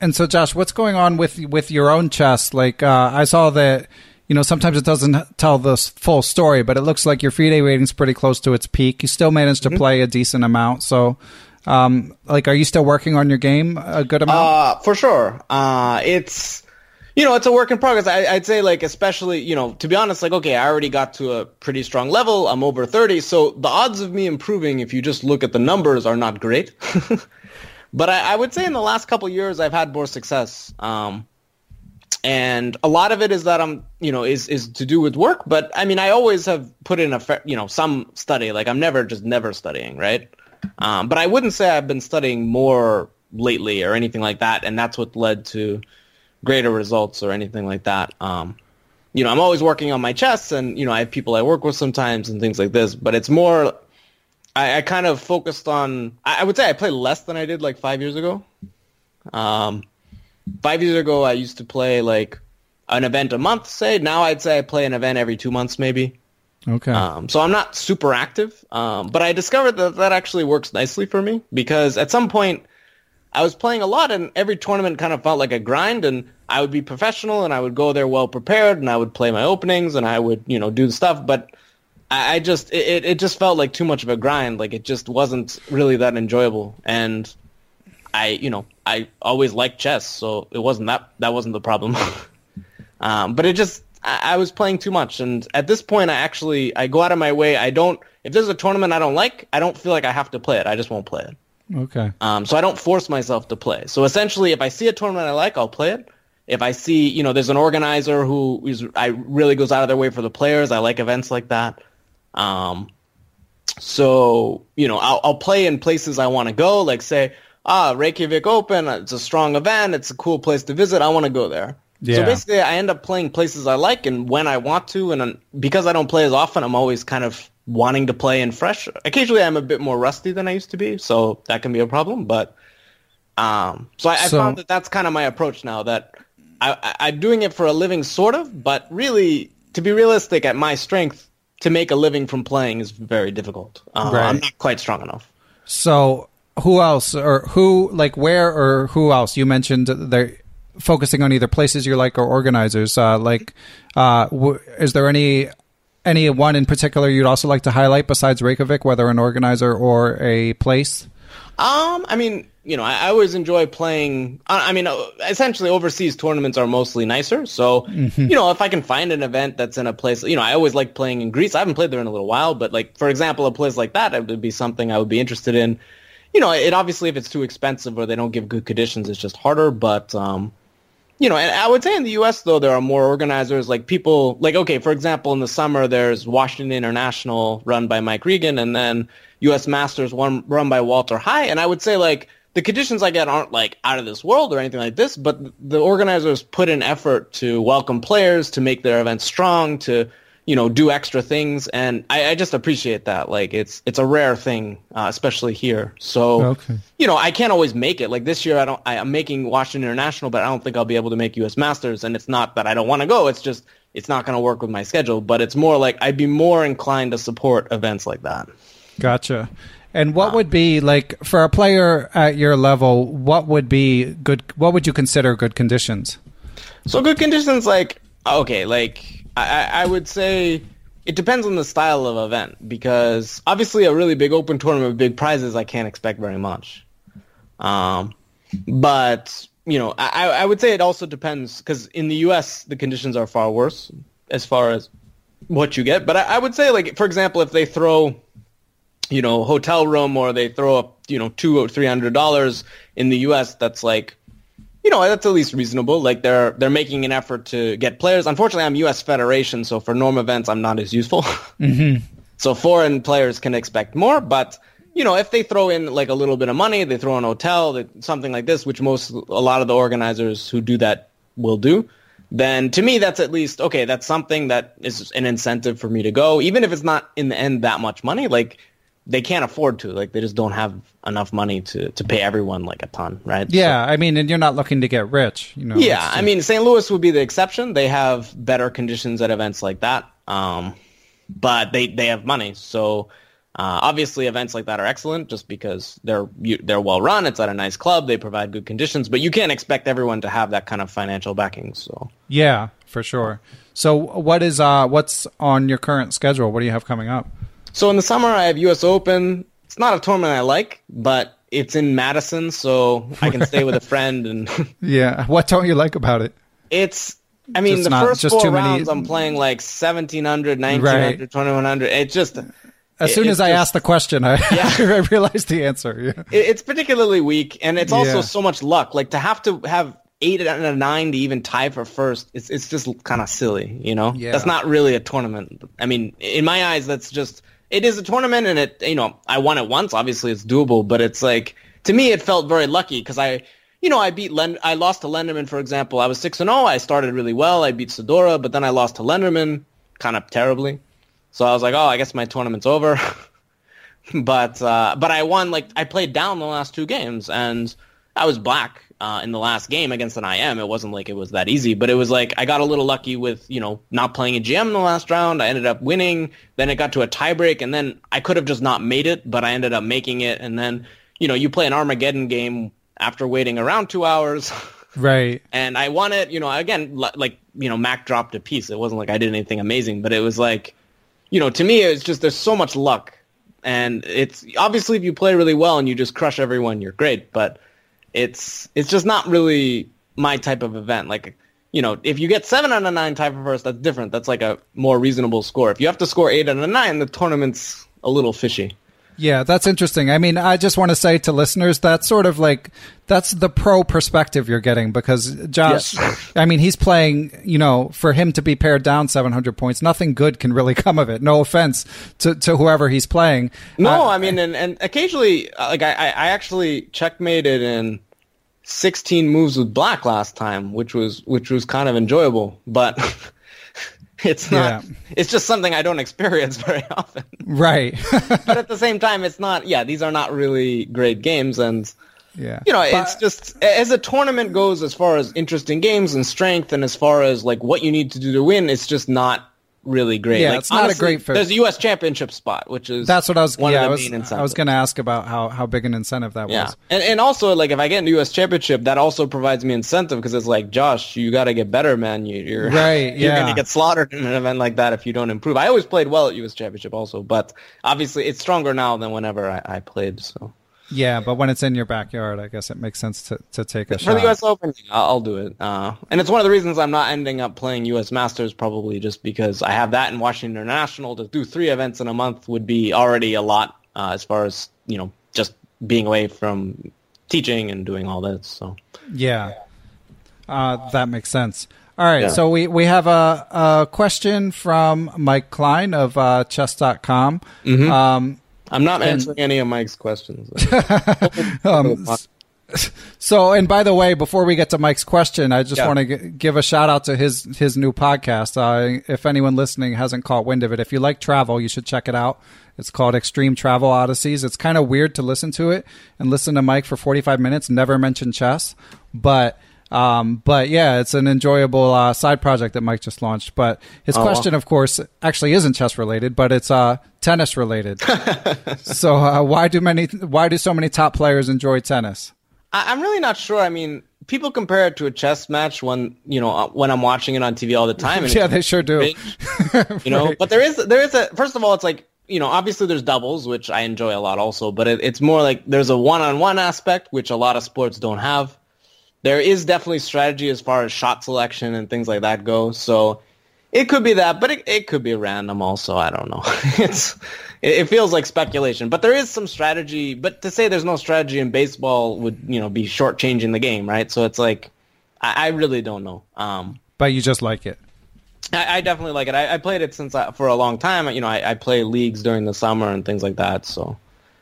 And so, Josh, what's going on with with your own chess? Like, uh, I saw that you know sometimes it doesn't tell the full story, but it looks like your free FIDE rating's pretty close to its peak. You still managed to play a decent amount. So, um, like, are you still working on your game a good amount? Uh, for sure. Uh, it's you know it's a work in progress. I, I'd say like especially you know to be honest, like okay, I already got to a pretty strong level. I'm over thirty, so the odds of me improving, if you just look at the numbers, are not great. but I, I would say in the last couple years, I've had more success. Um, and a lot of it is that I'm, you know, is is to do with work. But I mean, I always have put in a, you know, some study. Like I'm never just never studying, right? Um, but I wouldn't say I've been studying more lately or anything like that, and that's what led to greater results or anything like that. Um, you know, I'm always working on my chess, and you know, I have people I work with sometimes and things like this. But it's more, I, I kind of focused on. I, I would say I play less than I did like five years ago. Um, five years ago, I used to play like an event a month. Say now, I'd say I play an event every two months, maybe. Okay. Um, so I'm not super active, um, but I discovered that that actually works nicely for me because at some point I was playing a lot and every tournament kind of felt like a grind and I would be professional and I would go there well prepared and I would play my openings and I would, you know, do the stuff. But I, I just, it, it just felt like too much of a grind. Like it just wasn't really that enjoyable. And I, you know, I always liked chess. So it wasn't that, that wasn't the problem. Um, but it just, I, I was playing too much. And at this point, I actually, I go out of my way. I don't, if there's a tournament I don't like, I don't feel like I have to play it. I just won't play it. okay. Um, so I don't force myself to play. So essentially, if I see a tournament I like, I'll play it. If I see, you know, there's an organizer who is, I really goes out of their way for the players. I like events like that. Um, so you know, I'll, I'll play in places I want to go. Like say, ah, Reykjavik Open. It's a strong event. It's a cool place to visit. I want to go there. Yeah. So basically, I end up playing places I like and when I want to. And um, because I don't play as often, I'm always kind of wanting to play in fresh. Occasionally, I'm a bit more rusty than I used to be, so that can be a problem. But um, so I, I So- found that that's kind of my approach now. That I, I, I'm doing it for a living, sort of, but really, to be realistic, at my strength, to make a living from playing is very difficult. Uh, Right. I'm not quite strong enough. So, who else, or who, like, where, or who else? You mentioned they're focusing on either places you like or organizers. Uh, like, uh, w- is there any any one in particular you'd also like to highlight besides Reykjavik, whether an organizer or a place? Um, I mean, you know, I, I always enjoy playing. I, I mean, uh, essentially, overseas tournaments are mostly nicer. So, you know, if I can find an event that's in a place, you know, I always like playing in Greece. I haven't played there in a little while, but like, for example, a place like that it would be something I would be interested in. You know, it obviously if it's too expensive or they don't give good conditions, it's just harder. But um, you know, and I would say in the U.S. though there are more organizers, like people, like okay, for example, in the summer there's Washington International run by Mike Regan, and then U.S. Masters one run by Walter High, and I would say like the conditions I get aren't like out of this world or anything like this, but the organizers put in effort to welcome players, to make their events strong, to you know do extra things, and I, I just appreciate that. Like it's it's a rare thing, uh, especially here. So Okay. you know, I can't always make it. Like this year, I don't. I, I'm making Washington International, but I don't think I'll be able to make U.S. Masters. And it's not that I don't want to go. It's just it's not going to work with my schedule. But it's more like I'd be more inclined to support events like that. Gotcha. And what would be like for a player at your level? What would be good? What would you consider good conditions? So good conditions, like okay, like I, I would say it depends on the style of event because obviously a really big open tournament with big prizes, I can't expect very much. Um, but you know, I I would say it also depends because in the U.S. the conditions are far worse as far as what you get. But I, I would say like for example, if they throw you know, hotel room or they throw up, you know, two or three hundred dollars in the US, that's like you know, that's at least reasonable. Like they're they're making an effort to get players. Unfortunately I'm US Federation, so for norm events I'm not as useful. Mm-hmm. so foreign players can expect more, but you know, if they throw in like a little bit of money, they throw an hotel, that- something like this, which most a lot of the organizers who do that will do, then to me that's at least okay, that's something that is an incentive for me to go, even if it's not in the end that much money. Like they can't afford to. Like they just don't have enough money to to pay everyone like a ton, right? Yeah, I mean, and you're not looking to get rich, you know. Yeah, it's I mean, St. Louis would be the exception. They have better conditions at events like that, um, but they they have money. So uh, obviously, events like that are excellent just because they're you, they're well run. It's at a nice club. They provide good conditions, but you can't expect everyone to have that kind of financial backing. So yeah, for sure. So what is uh what's on your current schedule? What do you have coming up? So in the summer, I have U.S. Open. It's not a tournament I like, but it's in Madison, so I can stay with a friend. And yeah, what don't you like about it? It's, I mean, Just the not- first just four too many- rounds, I'm playing like 1700, 1900, Right. 2100. It just, As it- soon as I just- asked the question, I, I realized the answer. Yeah. it- it's particularly weak, and it's also Yeah. so much luck. Like to have to have eight and a nine to even tie for first, it's it's just kind of silly, you know. Yeah. That's not really a tournament. I mean, in my eyes, that's just it is a tournament, and it you know I won it once. Obviously, it's doable, but it's like to me, it felt very lucky because I. You know, I beat Lend- I lost to Lenderman, for example. I was six and zero. I started really well. I beat Sedora, but then I lost to Lenderman, kind of terribly. So I was like, oh, I guess my tournament's over. but uh, but I won like I played down the last two games and I was black uh, in the last game against an IM. It wasn't like it was that easy, but it was like I got a little lucky with you know not playing a GM in the last round. I ended up winning. Then it got to a tiebreak, and then I could have just not made it, but I ended up making it. And then you know you play an Armageddon game after waiting around two hours. Right. and I won it. You know, again, li- like you know, Mac dropped a piece. It wasn't like I did anything amazing, but it was like, you know, to me, it's just there's so much luck, and it's obviously if you play really well and you just crush everyone, you're great. But it's it's just not really my type of event. Like, you know, if you get seven out of nine tie for first, that's different. That's like a more reasonable score. If you have to score eight out of nine, the tournament's a little fishy. Yeah, that's interesting. I mean, I just want to say to listeners that's sort of like that's the pro perspective you're getting because Josh, I mean, he's playing, you know, for him to be pared down 700 points, nothing good can really come of it. No offense to, to whoever he's playing. No, Uh, I mean, and, and occasionally, uh, like I, I I actually checkmated in 16 moves with black last time, which was which was kind of enjoyable, but it's not. Yeah. It's just something I don't experience very often. right. but at the same time, it's not. Yeah, these are not really great games, and yeah. you know, it's just as a tournament goes, as far as interesting games and strength, and as far as like what you need to do to win, it's just not really great. Yeah, like, it's not a great fit. There's a U.S. Championship spot, which is That's what I was. one yeah, I of the was. main I was going to ask about how, how big an incentive that Yeah, was. and and also like if I get into U.S. Championship, that also provides me incentive because it's like Josh, you got to get better, man. You, you're Right, You're yeah. gonna get slaughtered in an event like that if you don't improve. I always played well at U.S. Championship also, but obviously it's stronger now than whenever I, I played. So Yeah, but when it's in your backyard, I guess it makes sense to, to take a shot. for shot. the U.S. Open, I'll, I'll do it. Uh, and it's one of the reasons I'm not ending up playing U.S. Masters probably just because I have that in Washington International. To do three events in a month would be already a lot uh, as far as you know just being away from teaching and doing all this. So. Yeah, uh, that makes sense. All right, Yeah. so we, we have a, a question from Mike Klein of uh, chess.com. Mm-hmm. Um, I'm not answering any of Mike's questions. um, so, and by the way, before we get to Mike's question, I just Yeah. want to g- give a shout out to his his new podcast. Uh, if anyone listening hasn't caught wind of it, if you like travel, you should check it out. It's called Extreme Travel Odysseys. It's kind of weird to listen to it and listen to Mike for 45 minutes, never mention chess, but um, but yeah, it's an enjoyable uh, side project that Mike just launched. But his Oh, question, of course, actually isn't chess related, but it's uh, tennis related. so uh, why do many why do so many top players enjoy tennis? I, I'm really not sure. I mean, people compare it to a chess match when you know uh, when I'm watching it on TV all the time. And Yeah, they sure do. you know, but there is there is a first of all, it's like you know, obviously there's doubles, which I enjoy a lot also, but it, it's more like there's a one-on-one aspect, which a lot of sports don't have. There is definitely strategy as far as shot selection and things like that go. So it could be that, but it, it could be random also. I don't know. it's it, feels like speculation, but there is some strategy. But to say there's no strategy in baseball would you know be shortchanging the game, right? So it's like I, I really don't know. Um, But you just like it. I, I definitely like it. I, I played it since I, for a long time. You know, I, I play leagues during the summer and things like that. So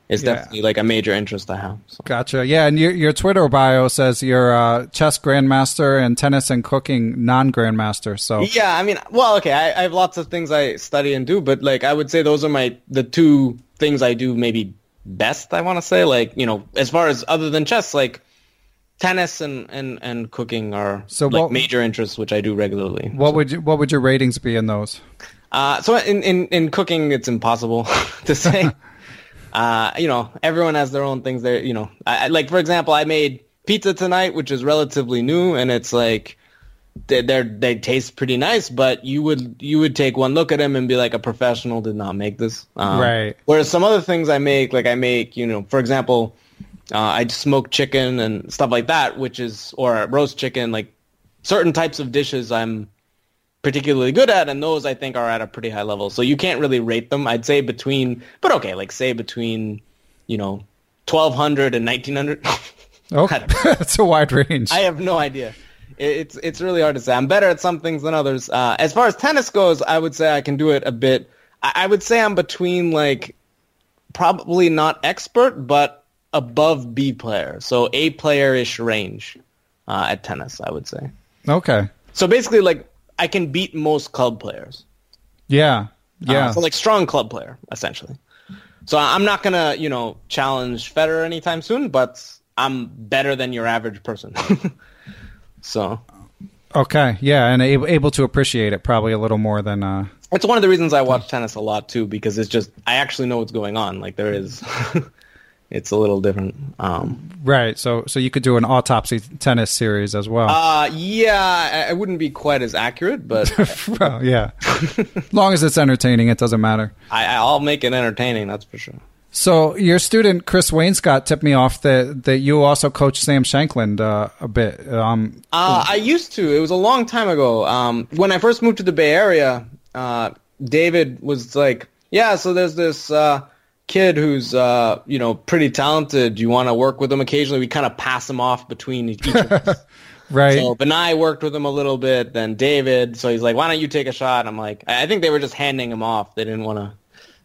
it's Yeah. definitely like a major interest I have. So. Gotcha. Yeah, and your your Twitter bio says you're a chess grandmaster and tennis and cooking non grandmaster. So Yeah, I mean, well, okay, I, I have lots of things I study and do, but like I would say those are my the two things I do maybe best. I want to say, like you know, as far as other than chess, like tennis and and and cooking are So like what- major interests, which I do regularly. What would you, what would your ratings be in those? Uh, so in, in, in cooking, it's impossible to say. uh, you know, everyone has their own things. There, you know, I, I- like for example, I made pizza tonight, which is relatively new, and it's like they they're, they taste pretty nice. But you would you would take one look at them and be like, a professional did not make this. Um, Right. Whereas some other things I make, like I make, you know, for example, uh, I smoke chicken and stuff like that, which is or roast chicken, like certain types of dishes I'm particularly good at, and those I think are at a pretty high level. So you can't really rate them. I'd say between, but okay, like say between, you know, 1200 and 1900. Oh, I don't know. that's a wide range. I have no idea. It's it's really hard to say. I'm better at some things than others. Uh, as far as tennis goes, I would say I can do it a bit. I, I would say I'm between like probably not expert, but above B player, so A player ish range uh, at tennis. I would say. okay. So basically, like I can beat most club players. Yeah. Uh, Yeah. so like strong club player, essentially. So I'm not gonna, you know, challenge Federer anytime soon, but I'm better than your average person. so okay. Yeah, and able, able to appreciate it probably a little more than. Uh, it's one of the reasons I watch tennis a lot too, because it's just I actually know what's going on. Like there is, it's a little different. Um, right. So so you could do an autopsy tennis series as well. uh, yeah, I, I wouldn't be quite as accurate, but well, yeah. long as it's entertaining, it doesn't matter. I, I'll make it entertaining. That's for sure. So your student Chris Wainscott tipped me off that that you also coach Sam Shankland uh, a bit. Um, Uh, I used to. It was a long time ago. Um, when I first moved to the Bay Area, uh, David was like, "Yeah, so there's this uh, kid who's uh, you know pretty talented. You want to work with him occasionally? We kind of pass him off between each of us." right. So Vinay worked with him a little bit, then David. So he's like, "Why don't you take a shot?" I'm like, I think they were just handing him off. They didn't want to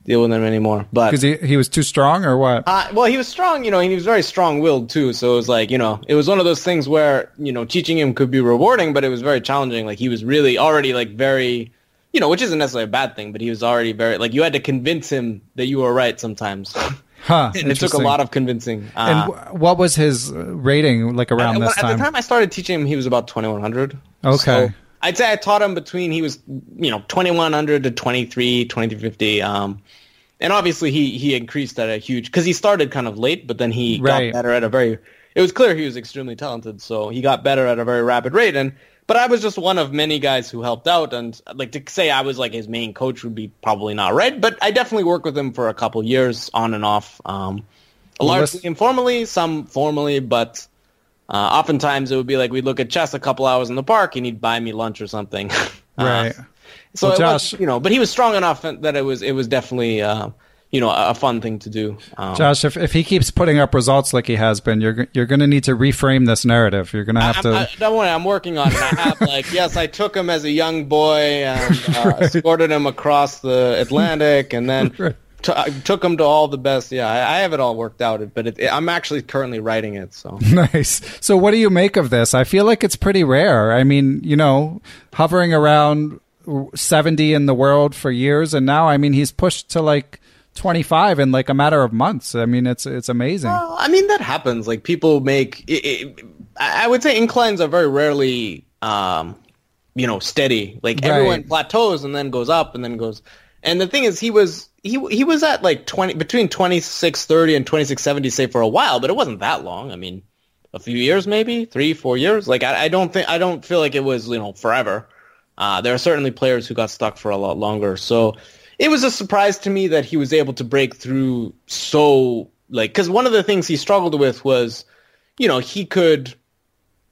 deal with him anymore. But Because he he was too strong or what? uh, well, he was strong, you know, and he was very strong-willed too. So it was like, you know, it was one of those things where, you know, teaching him could be rewarding, but it was very challenging. Like he was really already like very, you know, which isn't necessarily a bad thing, but he was already very like you had to convince him that you were right sometimes. Huh. and it took a lot of convincing. And Uh, wh- what was his uh, rating like around at, this time? at the time I started teaching him, he was about 2100. Okay. So I'd say I taught him between he was, you know, 2100 to 23, 2350. Um, and obviously he he increased at a huge because he started kind of late, but then he Right. got better at a very. It was clear he was extremely talented, so he got better at a very rapid rate. And but I was just one of many guys who helped out, and like to say I was like his main coach would be probably not right, but I definitely worked with him for a couple years on and off. Um, largely let's- informally, some formally, but uh, oftentimes it would be like we'd look at chess a couple hours in the park, and he'd buy me lunch or something. Uh, right. so Well, it was, you know, but he was strong enough that it was it was definitely uh, you know a, fun thing to do. Um, Josh, if, if he keeps putting up results like he has been, you're you're going to need to reframe this narrative. You're going to have I'm, to. I, don't worry, I'm working on it. I have like yes, I took him as a young boy and uh, escorted him across the Atlantic, and then. Right. t- I took him to all the best. Yeah, I, I have it all worked out, but it, it, I'm actually currently writing it. So Nice. So, what do you make of this? I feel like it's pretty rare. I mean, you know, hovering around 70 in the world for years, and now, I mean, he's pushed to like 25 in like a matter of months. I mean, it's it's amazing. Well, I mean that happens. Like people make. It, it, I I would say inclines are very rarely, um, you know, steady. Like Right. everyone plateaus and then goes up and then goes. And the thing is, he was he he was at like twenty between twenty six thirty and twenty six seventy, say for a while, but it wasn't that long. I mean, a few years maybe, three four years. Like I, I don't think I don't feel like it was you know forever. Uh, there are certainly players who got stuck for a lot longer. So it was a surprise to me that he was able to break through so like because one of the things he struggled with was, you know, he could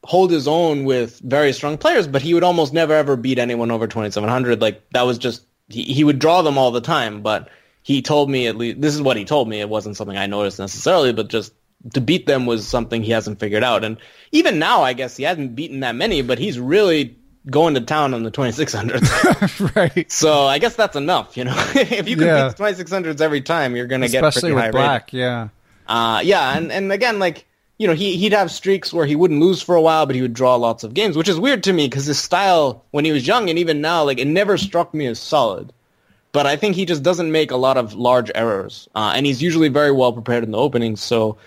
hold his own with very strong players, but he would almost never ever beat anyone over 2700. Like that was just he, he would draw them all the time, but he told me at least this is what he told me. It wasn't something I noticed necessarily, but just to beat them was something he hasn't figured out. And even now, I guess he hasn't beaten that many, but he's really going to town on the 2600s. right. so I guess that's enough, you know. if you can Yeah. beat the 2600s every time, you're going to get Especially pretty high rating. black. Yeah. Uh, yeah, and, and again, like, you know, he, he'd have streaks where he wouldn't lose for a while, but he would draw lots of games, which is weird to me because his style when he was young and even now, like, it never struck me as solid. but I think he just doesn't make a lot of large errors, uh, and he's usually very well prepared in the openings. So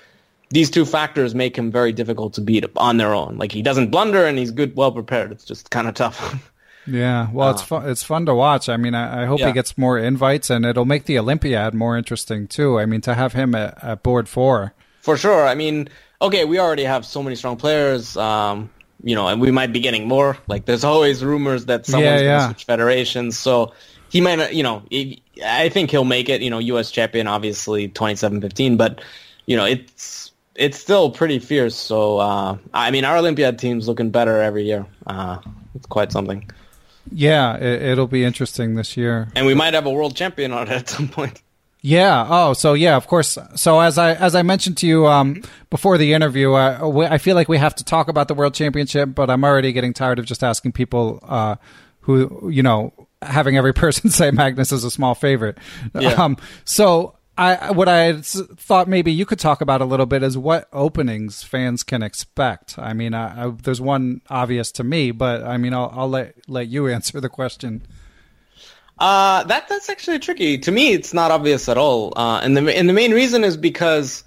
these two factors make him very difficult to beat on their own. Like he doesn't blunder, and he's good, well prepared. It's just kind of tough. Yeah, well, it's fun. It's fun to watch. I mean, I, I hope Yeah. he gets more invites, and it'll make the Olympiad more interesting too. I mean, to have him at, at board four. For sure. I mean, okay, we already have so many strong players, um, you know, and we might be getting more. Like, there's always rumors that someone's Yeah, going to switch federations. So he might, not, you know, he- I think he'll make it. You know, U.S. champion, obviously, 27-15, but you know, it's it's still pretty fierce. So uh, I mean, our Olympiad team's looking better every year. Uh, it's quite something, Yeah, it, it'll be interesting this year. and we might have a world champion on it at some point. Yeah. Oh, so yeah, of course. So as I as I mentioned to you um, before the interview, uh, we, I feel like we have to talk about the World Championship, but I'm already getting tired of just asking people uh, who you know having every person say Magnus is a small favorite. Yeah. Um, so I what I thought maybe you could talk about a little bit is what openings fans can expect. I mean, I, I, there's one obvious to me, but I mean, I'll, I'll let let you answer the question. Uh, that that's actually tricky. To me, it's not obvious at all. Uh, and the and the main reason is because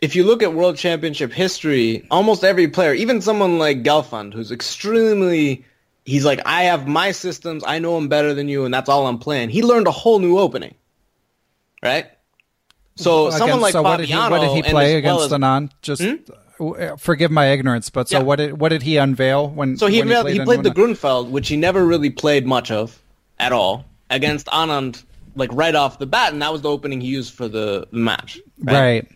if you look at World Championship history, almost every player, even someone like Gelfand, who's extremely, he's like, I have my systems, I know them better than you, and that's all I'm playing. He learned a whole new opening, right? So someone Against- like so what did he, what did he play well against as- Anand? Just uh, forgive my ignorance, but so Yeah. what did what did he unveil when? So he when he, played he played the Grunfeld, which he never really played much of at all, against Anand, like right off the bat, and that was the opening he used for the, the match. right?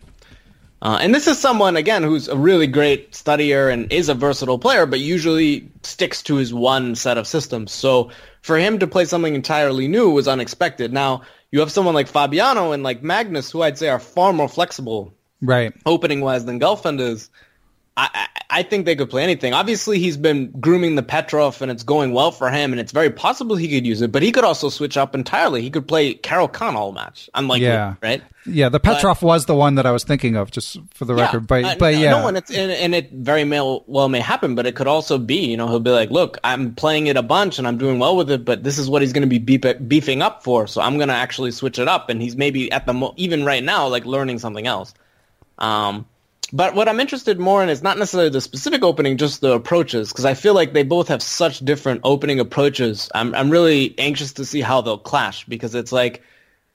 Uh, and this is someone again who's a really great studier and is a versatile player, but usually sticks to his one set of systems. So for him to play something entirely new was unexpected. Now you have someone like Fabiano and like Magnus, who I'd say are far more flexible Right. opening wise than Gelfand is. I, I think they could play anything. Obviously, he's been grooming the Petrov, and it's going well for him, and it's very possible he could use it. But he could also switch up entirely. He could play Caro-Kann all match. Unlikely, Yeah. right? Yeah, the Petrov was the one that I was thinking of, just for the record. But Uh, but yeah, no, and, it's, and, and it very may, well may happen, but it could also be, you know, he'll be like, look, I'm playing it a bunch and I'm doing well with it, but this is what he's going to be beef- beefing up for, so I'm going to actually switch it up, and he's maybe at the mo- even right now like learning something else. Um, but what I'm interested more in is not necessarily the specific opening, just the approaches, because I feel like they both have such different opening approaches. I'm I'm really anxious to see how they'll clash because it's like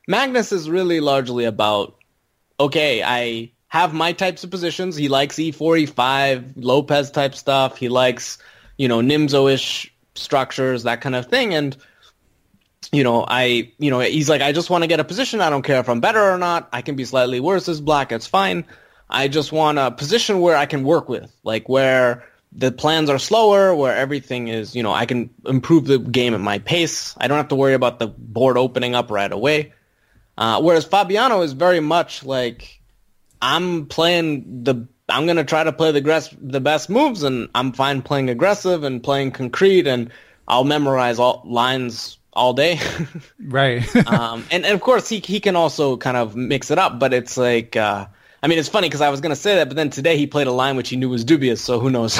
Magnus is really largely about okay, I have my types of positions. He likes E E4, E5, Lopez type stuff. He likes, you know, Nimzo-ish structures, that kind of thing. And, you know, I, you know, he's like, I just want to get a position. I don't care if I'm better or not. I can be slightly worse as black. It's fine. I just want a position where I can work with, like where the plans are slower, where everything is, you know, I can improve the game at my pace. I don't have to worry about the board opening up right away. Uh, whereas Fabiano is very much like I'm playing the I'm gonna try to play the gress, the best moves, and I'm fine playing aggressive and playing concrete, and I'll memorize all lines all day. right. um, and, and of course he he can also kind of mix it up, but it's like uh, I mean it's funny because I was gonna say that, but then today he played a line which he knew was dubious, so who knows?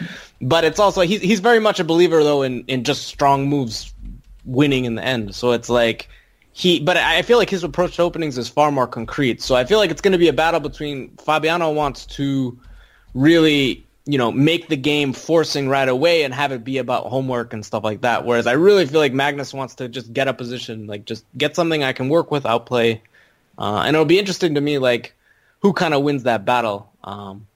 but it's also he's he's very much a believer though in in just strong moves winning in the end. So it's like he, but I feel like his approach to openings is far more concrete. So I feel like it's going to be a battle between Fabiano wants to really, you know, make the game forcing right away and have it be about homework and stuff like that. Whereas I really feel like Magnus wants to just get a position, like just get something I can work with, outplay. Uh, and it'll be interesting to me, like, who kind of wins that battle. Um,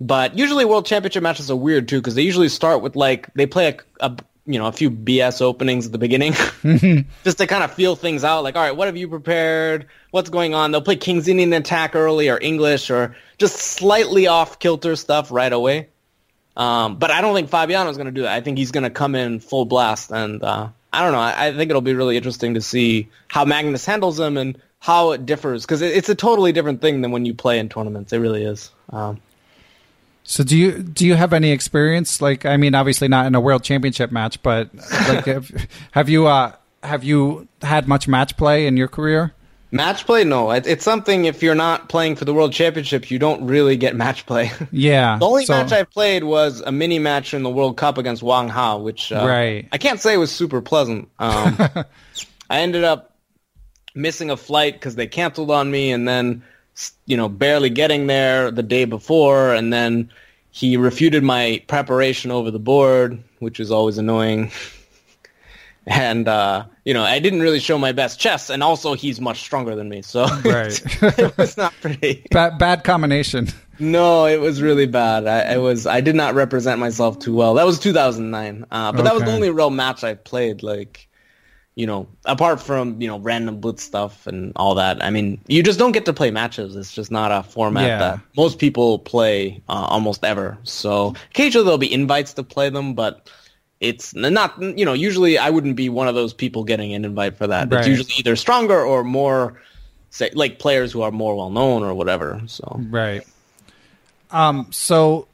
but usually World Championship matches are weird too because they usually start with like they play a, a you know a few BS openings at the beginning just to kind of feel things out. Like, all right, what have you prepared? What's going on? They'll play King's Indian attack early or English or just slightly off kilter stuff right away. Um, but I don't think Fabiano's going to do that. I think he's going to come in full blast, and uh, I don't know. I, I think it'll be really interesting to see how Magnus handles him and how it differs because it, it's a totally different thing than when you play in tournaments. It really is. Um, so do you do you have any experience? Like, I mean, obviously not in a world championship match, but like, have, have you uh, have you had much match play in your career? Match play? No, it, it's something. If you're not playing for the World Championship, you don't really get match play. Yeah. the only so- match I played was a mini match in the World Cup against Wang Hao, which uh, Right. I can't say was super pleasant. Um, I ended up missing a flight because they canceled on me, and then you know barely getting there the day before, and then he refuted my preparation over the board, which was always annoying. and uh, you know, I didn't really show my best chess, and also he's much stronger than me, so Right. it was not pretty. Bad, bad combination. No, it was really bad. I, I was I did not represent myself too well. That was 2009, uh, but that was the only real match I played. Like, you know, apart from you know random blitz stuff and all that. I mean, you just don't get to play matches. It's just not a format Yeah. that most people play uh, almost ever. So occasionally there'll be invites to play them, but it's not. You know, usually I wouldn't be one of those people getting an invite for that. Right. It's usually either stronger or more. Say, like players who are more well known or whatever. So Right. Um. So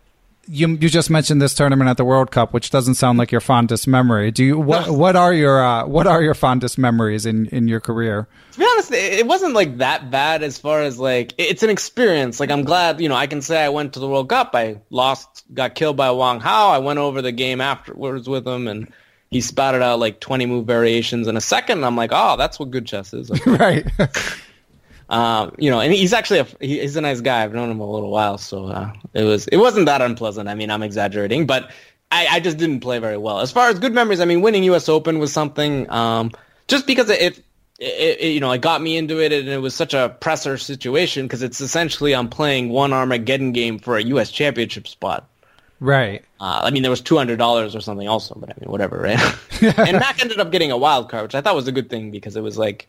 you you just mentioned this tournament at the World Cup, which doesn't sound like your fondest memory. Do you what what are your uh, what are your fondest memories in in your career? to be honest, it wasn't like that bad as far as like it's an experience. Like I'm glad, you know, I can say I went to the World Cup. I lost, got killed by Wang Hao. I went over the game afterwards with him, and he spouted out like 20 move variations in a second. I'm like, oh, that's what good chess is. Like, right. um, you know, and he's actually a, he's a nice guy. I've known him a little while, so uh, it was it wasn't that unpleasant. I mean, I'm exaggerating, but I, I just didn't play very well. As far as good memories, I mean, winning U.S. Open was something. Um, just because it, it, it, it you know it got me into it, and it was such a presser situation because it's essentially I'm playing one Armageddon game for a U.S. Championship spot. right. Uh, I mean, there was two hundred dollars or something also, but I mean, whatever, right? and Mac ended up getting a wild card, which I thought was a good thing because it was like,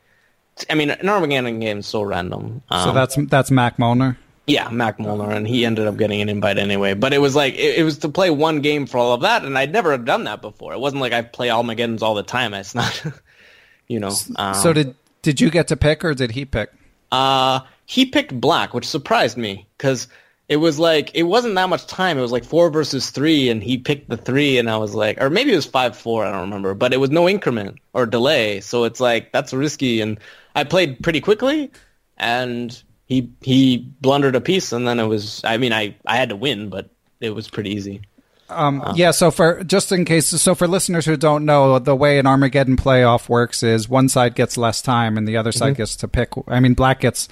I mean, an Armageddon game is so random. Um, So that's that's Mac Molnar. yeah, Mac Molnar, and he ended up getting an invite anyway. But it was like it, it was to play one game for all of that, and I'd never have done that before. It wasn't like I play Armageddons all the time. It's not, you know. Um, So did did you get to pick or did he pick? uh, he picked black, which surprised me because it was like it wasn't that much time. It was like four versus three, and he picked the three, and I was like, or maybe it was five four. I don't remember, but it was no increment or delay, so it's like that's risky. And I played pretty quickly, and he he blundered a piece, and then it was. I mean, I I had to win, but it was pretty easy. Um, yeah, so for just in case, so for listeners who don't know, the way an Armageddon playoff works is one side gets less time and the other side gets to pick. I mean, black gets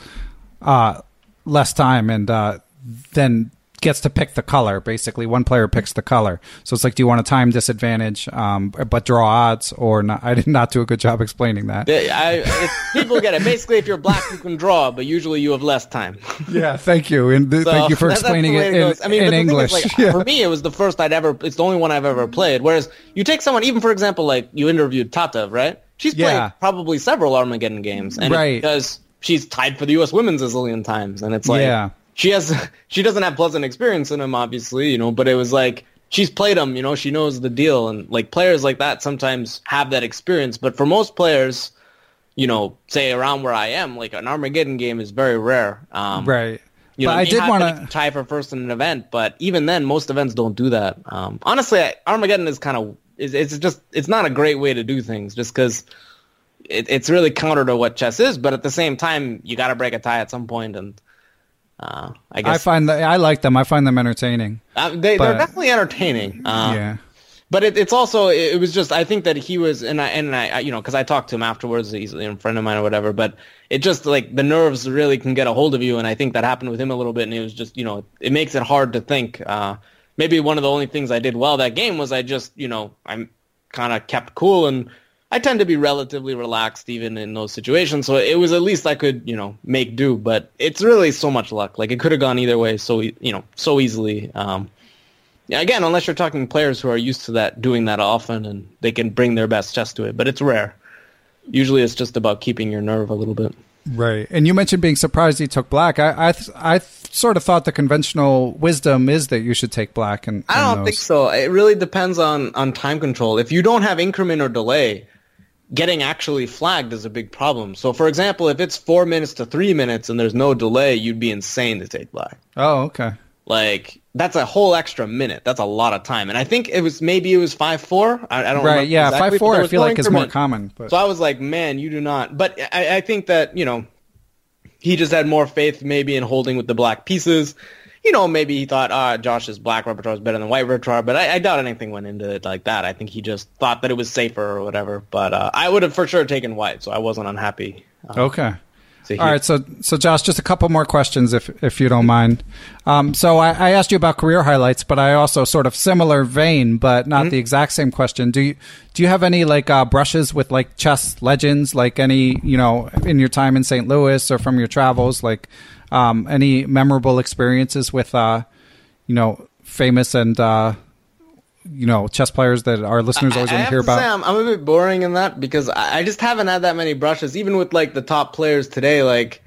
uh, less time and uh, then gets to pick the color. Basically, one player picks the color. So it's like, do you want a time disadvantage, um, but draw odds, or not? I did not do a good job explaining that. I, it, people get it. Basically, if you're black, you can draw, but usually you have less time. Yeah, thank you, and th- So, thank you for that- that's the explaining it in. I mean, in but the thing English. Is, like, Yeah. For me, it was the first I'd ever. It's the only one I've ever played. Whereas you take someone, even for example, like you interviewed Tatev, right? She's played Yeah. probably several Armageddon games, and Right. because she's tied for the U.S. Women's a zillion times, and it's like Yeah. She has she doesn't have pleasant experience in them, obviously, you know. But it was like she's played them, you know. She knows the deal, and like players like that sometimes have that experience. But for most players, you know, say around where I am, like an Armageddon game is very rare. Um, right. you but know, I did want to to. tie for first in an event, but even then, most events don't do that. Um, honestly, I, Armageddon is kind of it's, it's just it's not a great way to do things, just because it, it's really counter to what chess is. But at the same time, you got to break a tie at some point, and uh, I I find that I like them. I find them entertaining. uh, they, they're definitely entertaining. Uh, yeah. but it, it's also it, was just I think that he was and I and I I- you know because I talked to him afterwards he's a friend of mine or whatever but it just like the nerves really can get a hold of you and I think that happened with him a little bit and it was just you know it makes it hard to think uh, maybe one of the only things I did well that game was I just you know I'm kind of kept cool and I tend to be relatively relaxed even in those situations so it was at least I could you know make do but it's really so much luck like it could have gone either way so you know so easily um, again, unless you're talking players who are used to that, doing that often, and they can bring their best chess to it, but it's rare. Usually, it's just about keeping your nerve a little bit. Right. And you mentioned being surprised he took black. I I, th- I th- sort of thought the conventional wisdom is that you should take black. And I don't think so. It really depends on on time control. If you don't have increment or delay, getting actually flagged is a big problem. So, for example, if it's four minutes to three minutes and there's no delay, you'd be insane to take black. Oh, okay. Like that's a whole extra minute. That's a lot of time. And I think it was maybe it was five four. I, I don't know. Right. Yeah. exactly, Five four. I feel no like is more common. But So I was like, man, you do not. But I, I think that you know, he just had more faith maybe in holding with the black pieces. You know, maybe he thought, uh, Josh's black repertoire is better than white repertoire, but I, I doubt anything went into it like that. I think he just thought that it was safer or whatever. But uh, I would have for sure taken white, so I wasn't unhappy. Uh, Okay. All hear- so so Josh, just a couple more questions, if if you don't mind. Um, so I, I asked you about career highlights, but I also sort of similar vein, but not the exact same question. Do you do you have any like uh, brushes with like chess legends, like any you know in your time in St. Louis or from your travels, like um, any memorable experiences with uh, you know famous and uh, you know chess players that our listeners always want to hear to say about? I'm, I'm a bit boring in that because I, I just haven't had that many brushes. Even with like the top players today, like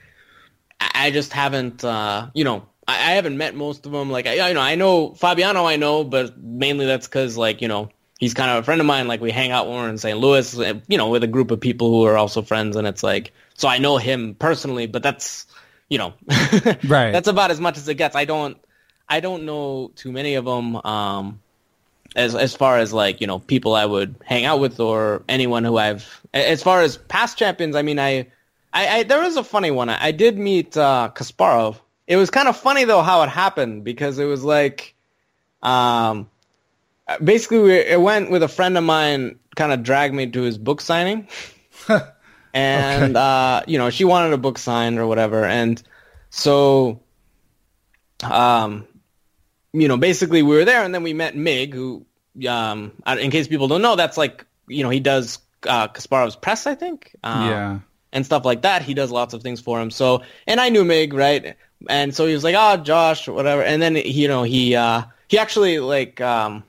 I just haven't, uh, you know, I, I haven't met most of them. Like I, you know, I know Fabiano, I know, but mainly that's because like you know he's kind of a friend of mine. Like we hang out when we're in St. Louis, you know, with a group of people who are also friends, and it's like so I know him personally, but that's you know, Right. That's about as much as it gets. I don't, I don't know too many of them. Um, as as far as like you know people I would hang out with or anyone who I've as far as past champions I mean I I, I there was a funny one I, I did meet uh, Kasparov it was kind of funny though how it happened because it was like um basically we, it went with a friend of mine kind of dragged me to his book signing and uh you know she wanted a book signed or whatever and so um you know, basically we were there and then we met Mig, who, um, in case people don't know, that's like, you know, he does uh, Kasparov's press, I think. Um, Yeah. And stuff like that. He does lots of things for him. So, and I knew Mig, right? And so he was like, oh, Josh, whatever. And then, you know, he, uh, he actually like, um,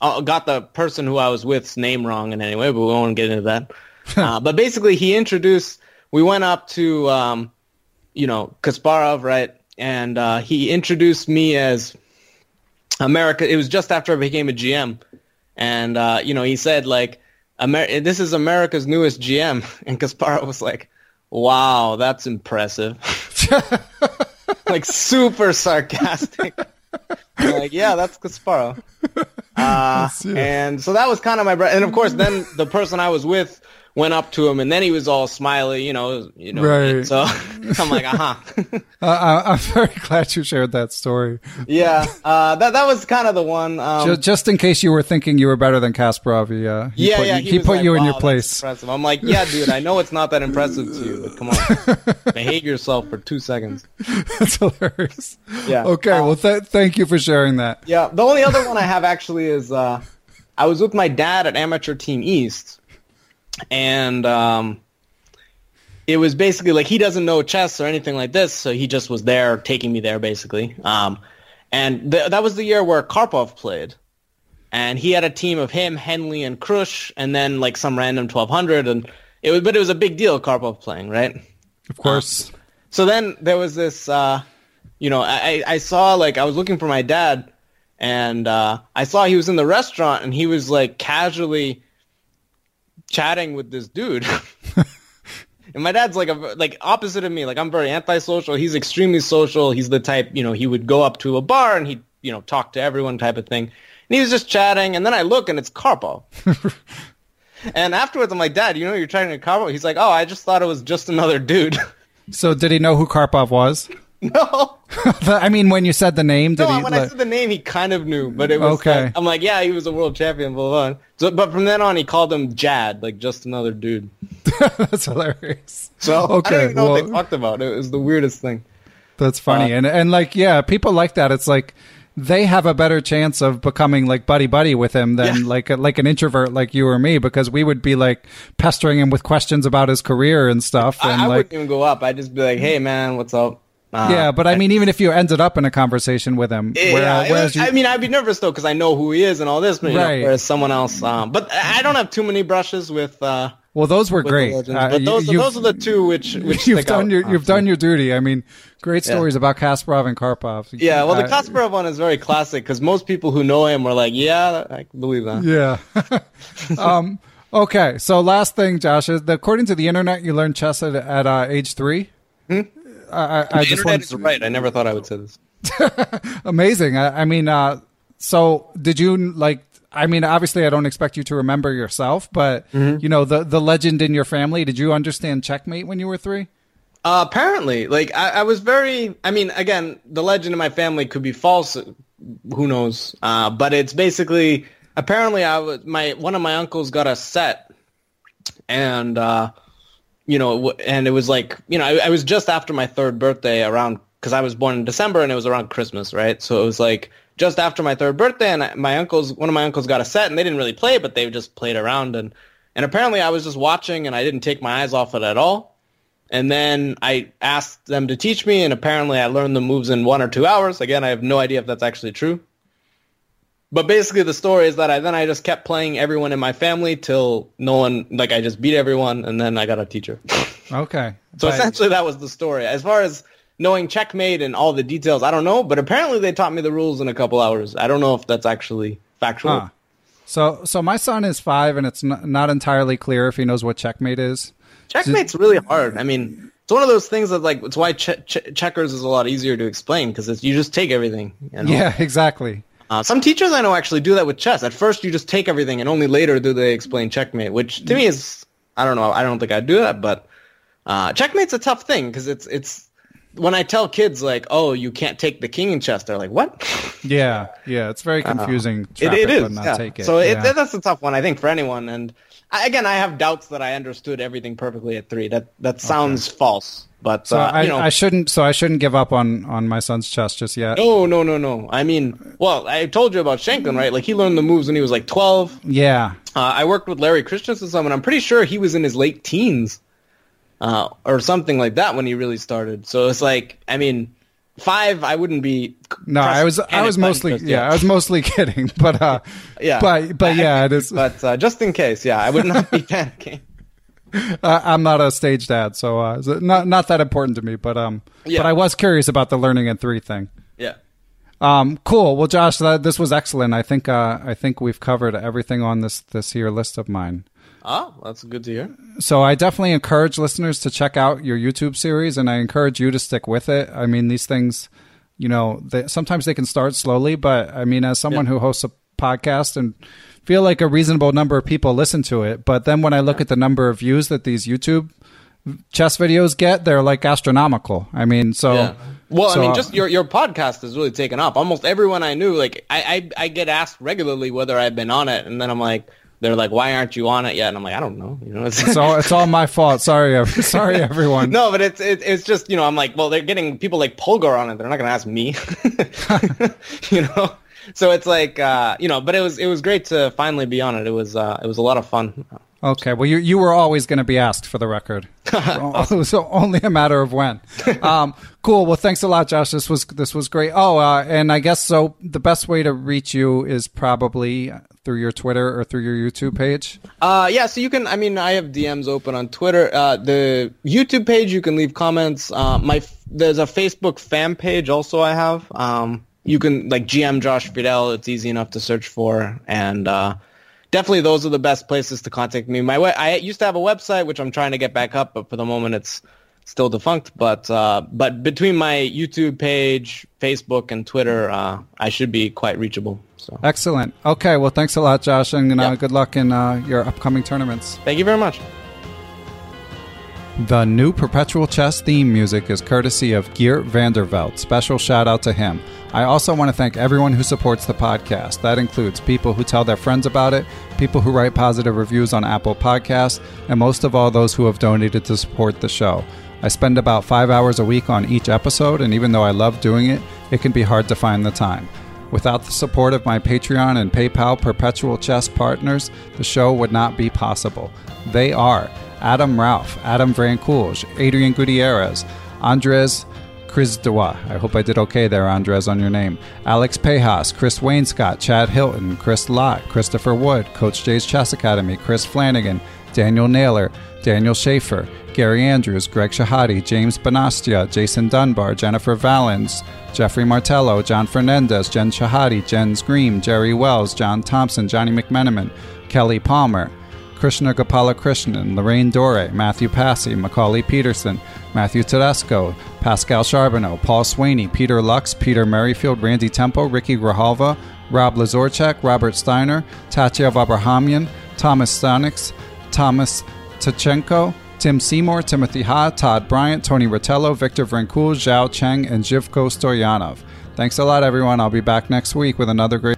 uh, got the person who I was with's name wrong in any way, but we won't get into that. uh, but basically he introduced, we went up to, um, you know, Kasparov, right? And uh, he introduced me as America. It was just after I became a GM, and uh, you know, he said like, Amer- "This is America's newest GM," and Kasparov was like, "Wow, that's impressive." like super sarcastic. Like, yeah, that's Kasparov. Uh, and so that was kind of my, br- and of course, then the person I was with went up to him, and then he was all smiley, you know, you know. Right. So I'm like, uh huh. Uh, I, I'm very glad you shared that story. yeah, uh, that that was kind of the one. Um, Ju- just in case you were thinking you were better than Kasparov, he, uh, he yeah, put, yeah. you, he put like, you in "Wow, your place. Impressive. I'm like, yeah, dude. I know it's not that impressive to you, but come on, behave yourself for two seconds. That's hilarious. Yeah. Okay. Uh, well, th- thank you for sharing that. Yeah, the only other one I have actually is uh, I was with my dad at Amateur Team East, and um, it was basically like he doesn't know chess or anything like this, so he just was there taking me there basically. Um, and th- that was the year where Karpov played, and he had a team of him, Henley, and Krush, and then like some random 1200, and it was but it was a big deal Karpov playing, right? Of course. So then there was this, uh, you know, I, I saw like I was looking for my dad, and uh, I saw he was in the restaurant, and he was like casually chatting with this dude. and my dad's like a like opposite of me. Like I'm very antisocial. He's extremely social. He's the type, you know, he would go up to a bar and he'd you know talk to everyone type of thing. And he was just chatting, and then I look and it's Karpov. and afterwards, I'm like, Dad, you know you're chatting to Karpov? He's like, Oh, I just thought it was just another dude. So, did he know who Karpov was? no. I mean, when you said the name, did No, he? when I said the name, he kind of knew, but it was Okay. like- I'm like, yeah, he was a world champion, blah, blah, blah. So, but from then on, he called him Jad, like just another dude. that's hilarious. So okay, I don't even know what they talked about. It was the weirdest thing. That's funny. Uh, and and like yeah, people like that. It's like they have a better chance of becoming like buddy buddy with him than Yeah. like a, like an introvert like you or me because we would be like pestering him with questions about his career and stuff and I, I like wouldn't even go up. I'd just be like, hey, man, what's up? Uh, yeah, but I mean even if you ended up in a conversation with him Yeah, whereas, whereas was- you, I mean, I'd be nervous though because I know who he is and all this. But, you know, Right. whereas someone else, um, but I don't have too many brushes with. Uh, well those were great. legends. Uh, but those, those are the two which which you've done out, your you've done your duty. I mean, great Yeah. stories about Kasparov and Karpov. Yeah, well, the Kasparov one is very classic because most people who know him were like, "Yeah, I believe that." Yeah. um, okay. So last thing, Josh, is that according to the internet, you learned chess at, at uh, age three. I, I, I? The just internet is right. I never thought I would say this. amazing. I, I mean, uh, so did you like? I mean, obviously, I don't expect you to remember yourself, but Mm-hmm. you know the the legend in your family. Did you understand checkmate when you were three? Uh, apparently, like I, I was very. I mean, again, the legend in my family could be false. Who knows? Uh, but it's basically apparently I was my one of my uncles got a set, and uh, you know, and it was like you know, I, I was just after my third birthday around because I was born in December and it was around Christmas, right? So it was like just after my third birthday, and my uncles, one of my uncles got a set, and they didn't really play, but they just played around, and and apparently I was just watching, and I didn't take my eyes off it at all. And then I asked them to teach me, and apparently I learned the moves in one or two hours. Again, I have no idea if that's actually true. But basically, the story is that I then I just kept playing everyone in my family till no one like I just beat everyone, and then I got a teacher. Okay. so But- essentially, that was the story. As far as knowing checkmate and all the details, I don't know. But apparently, they taught me the rules in a couple hours. I don't know if that's actually factual. Huh. So, so my son is five, and it's not, not entirely clear if he knows what checkmate is. Checkmate's really hard. I mean, it's one of those things that like it's why che- che- checkers is a lot easier to explain because you just take everything. You know? Yeah, exactly. Uh, some teachers I know actually do that with chess. At first, you just take everything, and only later do they explain checkmate. Which to me is, I don't know. I don't think I'd do that, but uh, checkmate's a tough thing because it's it's when I tell kids like, "Oh, you can't take the king in chess," they're like, "What?" Yeah, yeah. It's very confusing. Uh, It, it is. yeah. take it. So it, yeah. that's a tough one, I think, for anyone. And I, again, I have doubts that I understood everything perfectly at three. That that sounds false, but so uh, I, you know, I shouldn't. So I shouldn't give up on on my son's chess just yet. no, no, no, no. I mean, well, I told you about Shankland, right? Like he learned the moves when he was like twelve. Yeah, Uh, I worked with Larry Christiansen some, and I'm pretty sure he was in his late teens, uh, or something like that when he really started. So it's like, I mean, five, I wouldn't be. no, I was I was mostly just yeah, yet. I was mostly kidding, but uh, yeah, but but yeah, it is. But uh, just in case, yeah, I would not be panicking. Uh, I'm not a stage dad, so uh, not not that important to me. But um, Yeah. but I was curious about the learning in three thing. Yeah. Um, cool. Well, Josh, that, this was excellent. I think uh, I think we've covered everything on this this here list of mine. Oh, that's good to hear. So I definitely encourage listeners to check out your YouTube series, and I encourage you to stick with it. I mean, these things, you know, they, sometimes they can start slowly, but I mean, as someone who hosts a podcast and feel like a reasonable number of people listen to it, but then when I look at the number of views that these YouTube chess videos get, they're like astronomical. I mean, so Yeah. Well, so, I mean, uh, just your your podcast has really taken off. Almost everyone I knew, like I, I I get asked regularly whether I've been on it, and then I'm like, they're like, why aren't you on it yet? And I'm like, I don't know. You know, it's, it's all it's all my fault. Sorry, sorry everyone. no, but it's it, it's just you know, I'm like, well, they're getting people like Polgar on it. They're not gonna ask me, you know. So it's like, uh, you know, but it was it was great to finally be on it. It was uh, it was a lot of fun. Okay, well, you you were always going to be asked for the record. it was only a matter of when. Um, cool. Well, thanks a lot, Josh. This was this was great. Oh, uh, and I guess so. The best way to reach you is probably through your Twitter or through your YouTube page. Uh, yeah, so you can. I mean, I have DMs open on Twitter. Uh, the YouTube page, you can leave comments. Uh, my there's a Facebook fan page also. I have. Um, you can like GM Josh Friedel. It's easy enough to search for, and uh, definitely those are the best places to contact me. My we- I used to have a website which I'm trying to get back up, but for the moment it's still defunct. But uh, but between my YouTube page, Facebook, and Twitter, uh, I should be quite reachable. So Excellent. Okay. Well, thanks a lot, Josh, and uh, Yeah. good luck in uh, your upcoming tournaments. thank you very much. The new Perpetual Chess theme music is courtesy of Geert Vanderveld. Special shout out to him. I also want to thank everyone who supports the podcast. That includes people who tell their friends about it, people who write positive reviews on Apple Podcasts, and most of all, those who have donated to support the show. I spend about five hours a week on each episode, and even though I love doing it, it can be hard to find the time. Without the support of my Patreon and PayPal Perpetual Chess partners, the show would not be possible. They are Adam Ralph, Adam Vrancoulge, Adrian Gutierrez, Andres Crisdois. I hope I did okay there, Andres, on your name. Alex Pejas, Chris Wainscott, Chad Hilton, Chris Lott, Christopher Wood, Coach Jay's Chess Academy, Chris Flanagan, Daniel Naylor, Daniel Schaefer, Gary Andrews, Greg Shahade, James Bonastia, Jason Dunbar, Jennifer Valens, Jeffrey Martello, John Fernandez, Jen Shahade, Jen Scream, Jerry Wells, John Thompson, Johnny McMenamin, Kelly Palmer, Krishna Gopala Krishnan, Lorraine Dore, Matthew Passy, Macauley Peterson, Matthew Tedesco, Pascal Charbonneau, Paul Swaney, Peter Lux, Peter Merrifield, Randy Tempo, Ricky Grahalva, Rob Lazorchak, Robert Steiner, Tatev Abrahamyan, Thomas Stanix, Thomas Tachenko, Tim Seymour, Timothy Ha, Todd Bryant, Tony Rotello, Victor Vrancoul, Zhao Cheng, and Jivko Stoyanov. Thanks a lot, everyone. I'll be back next week with another great.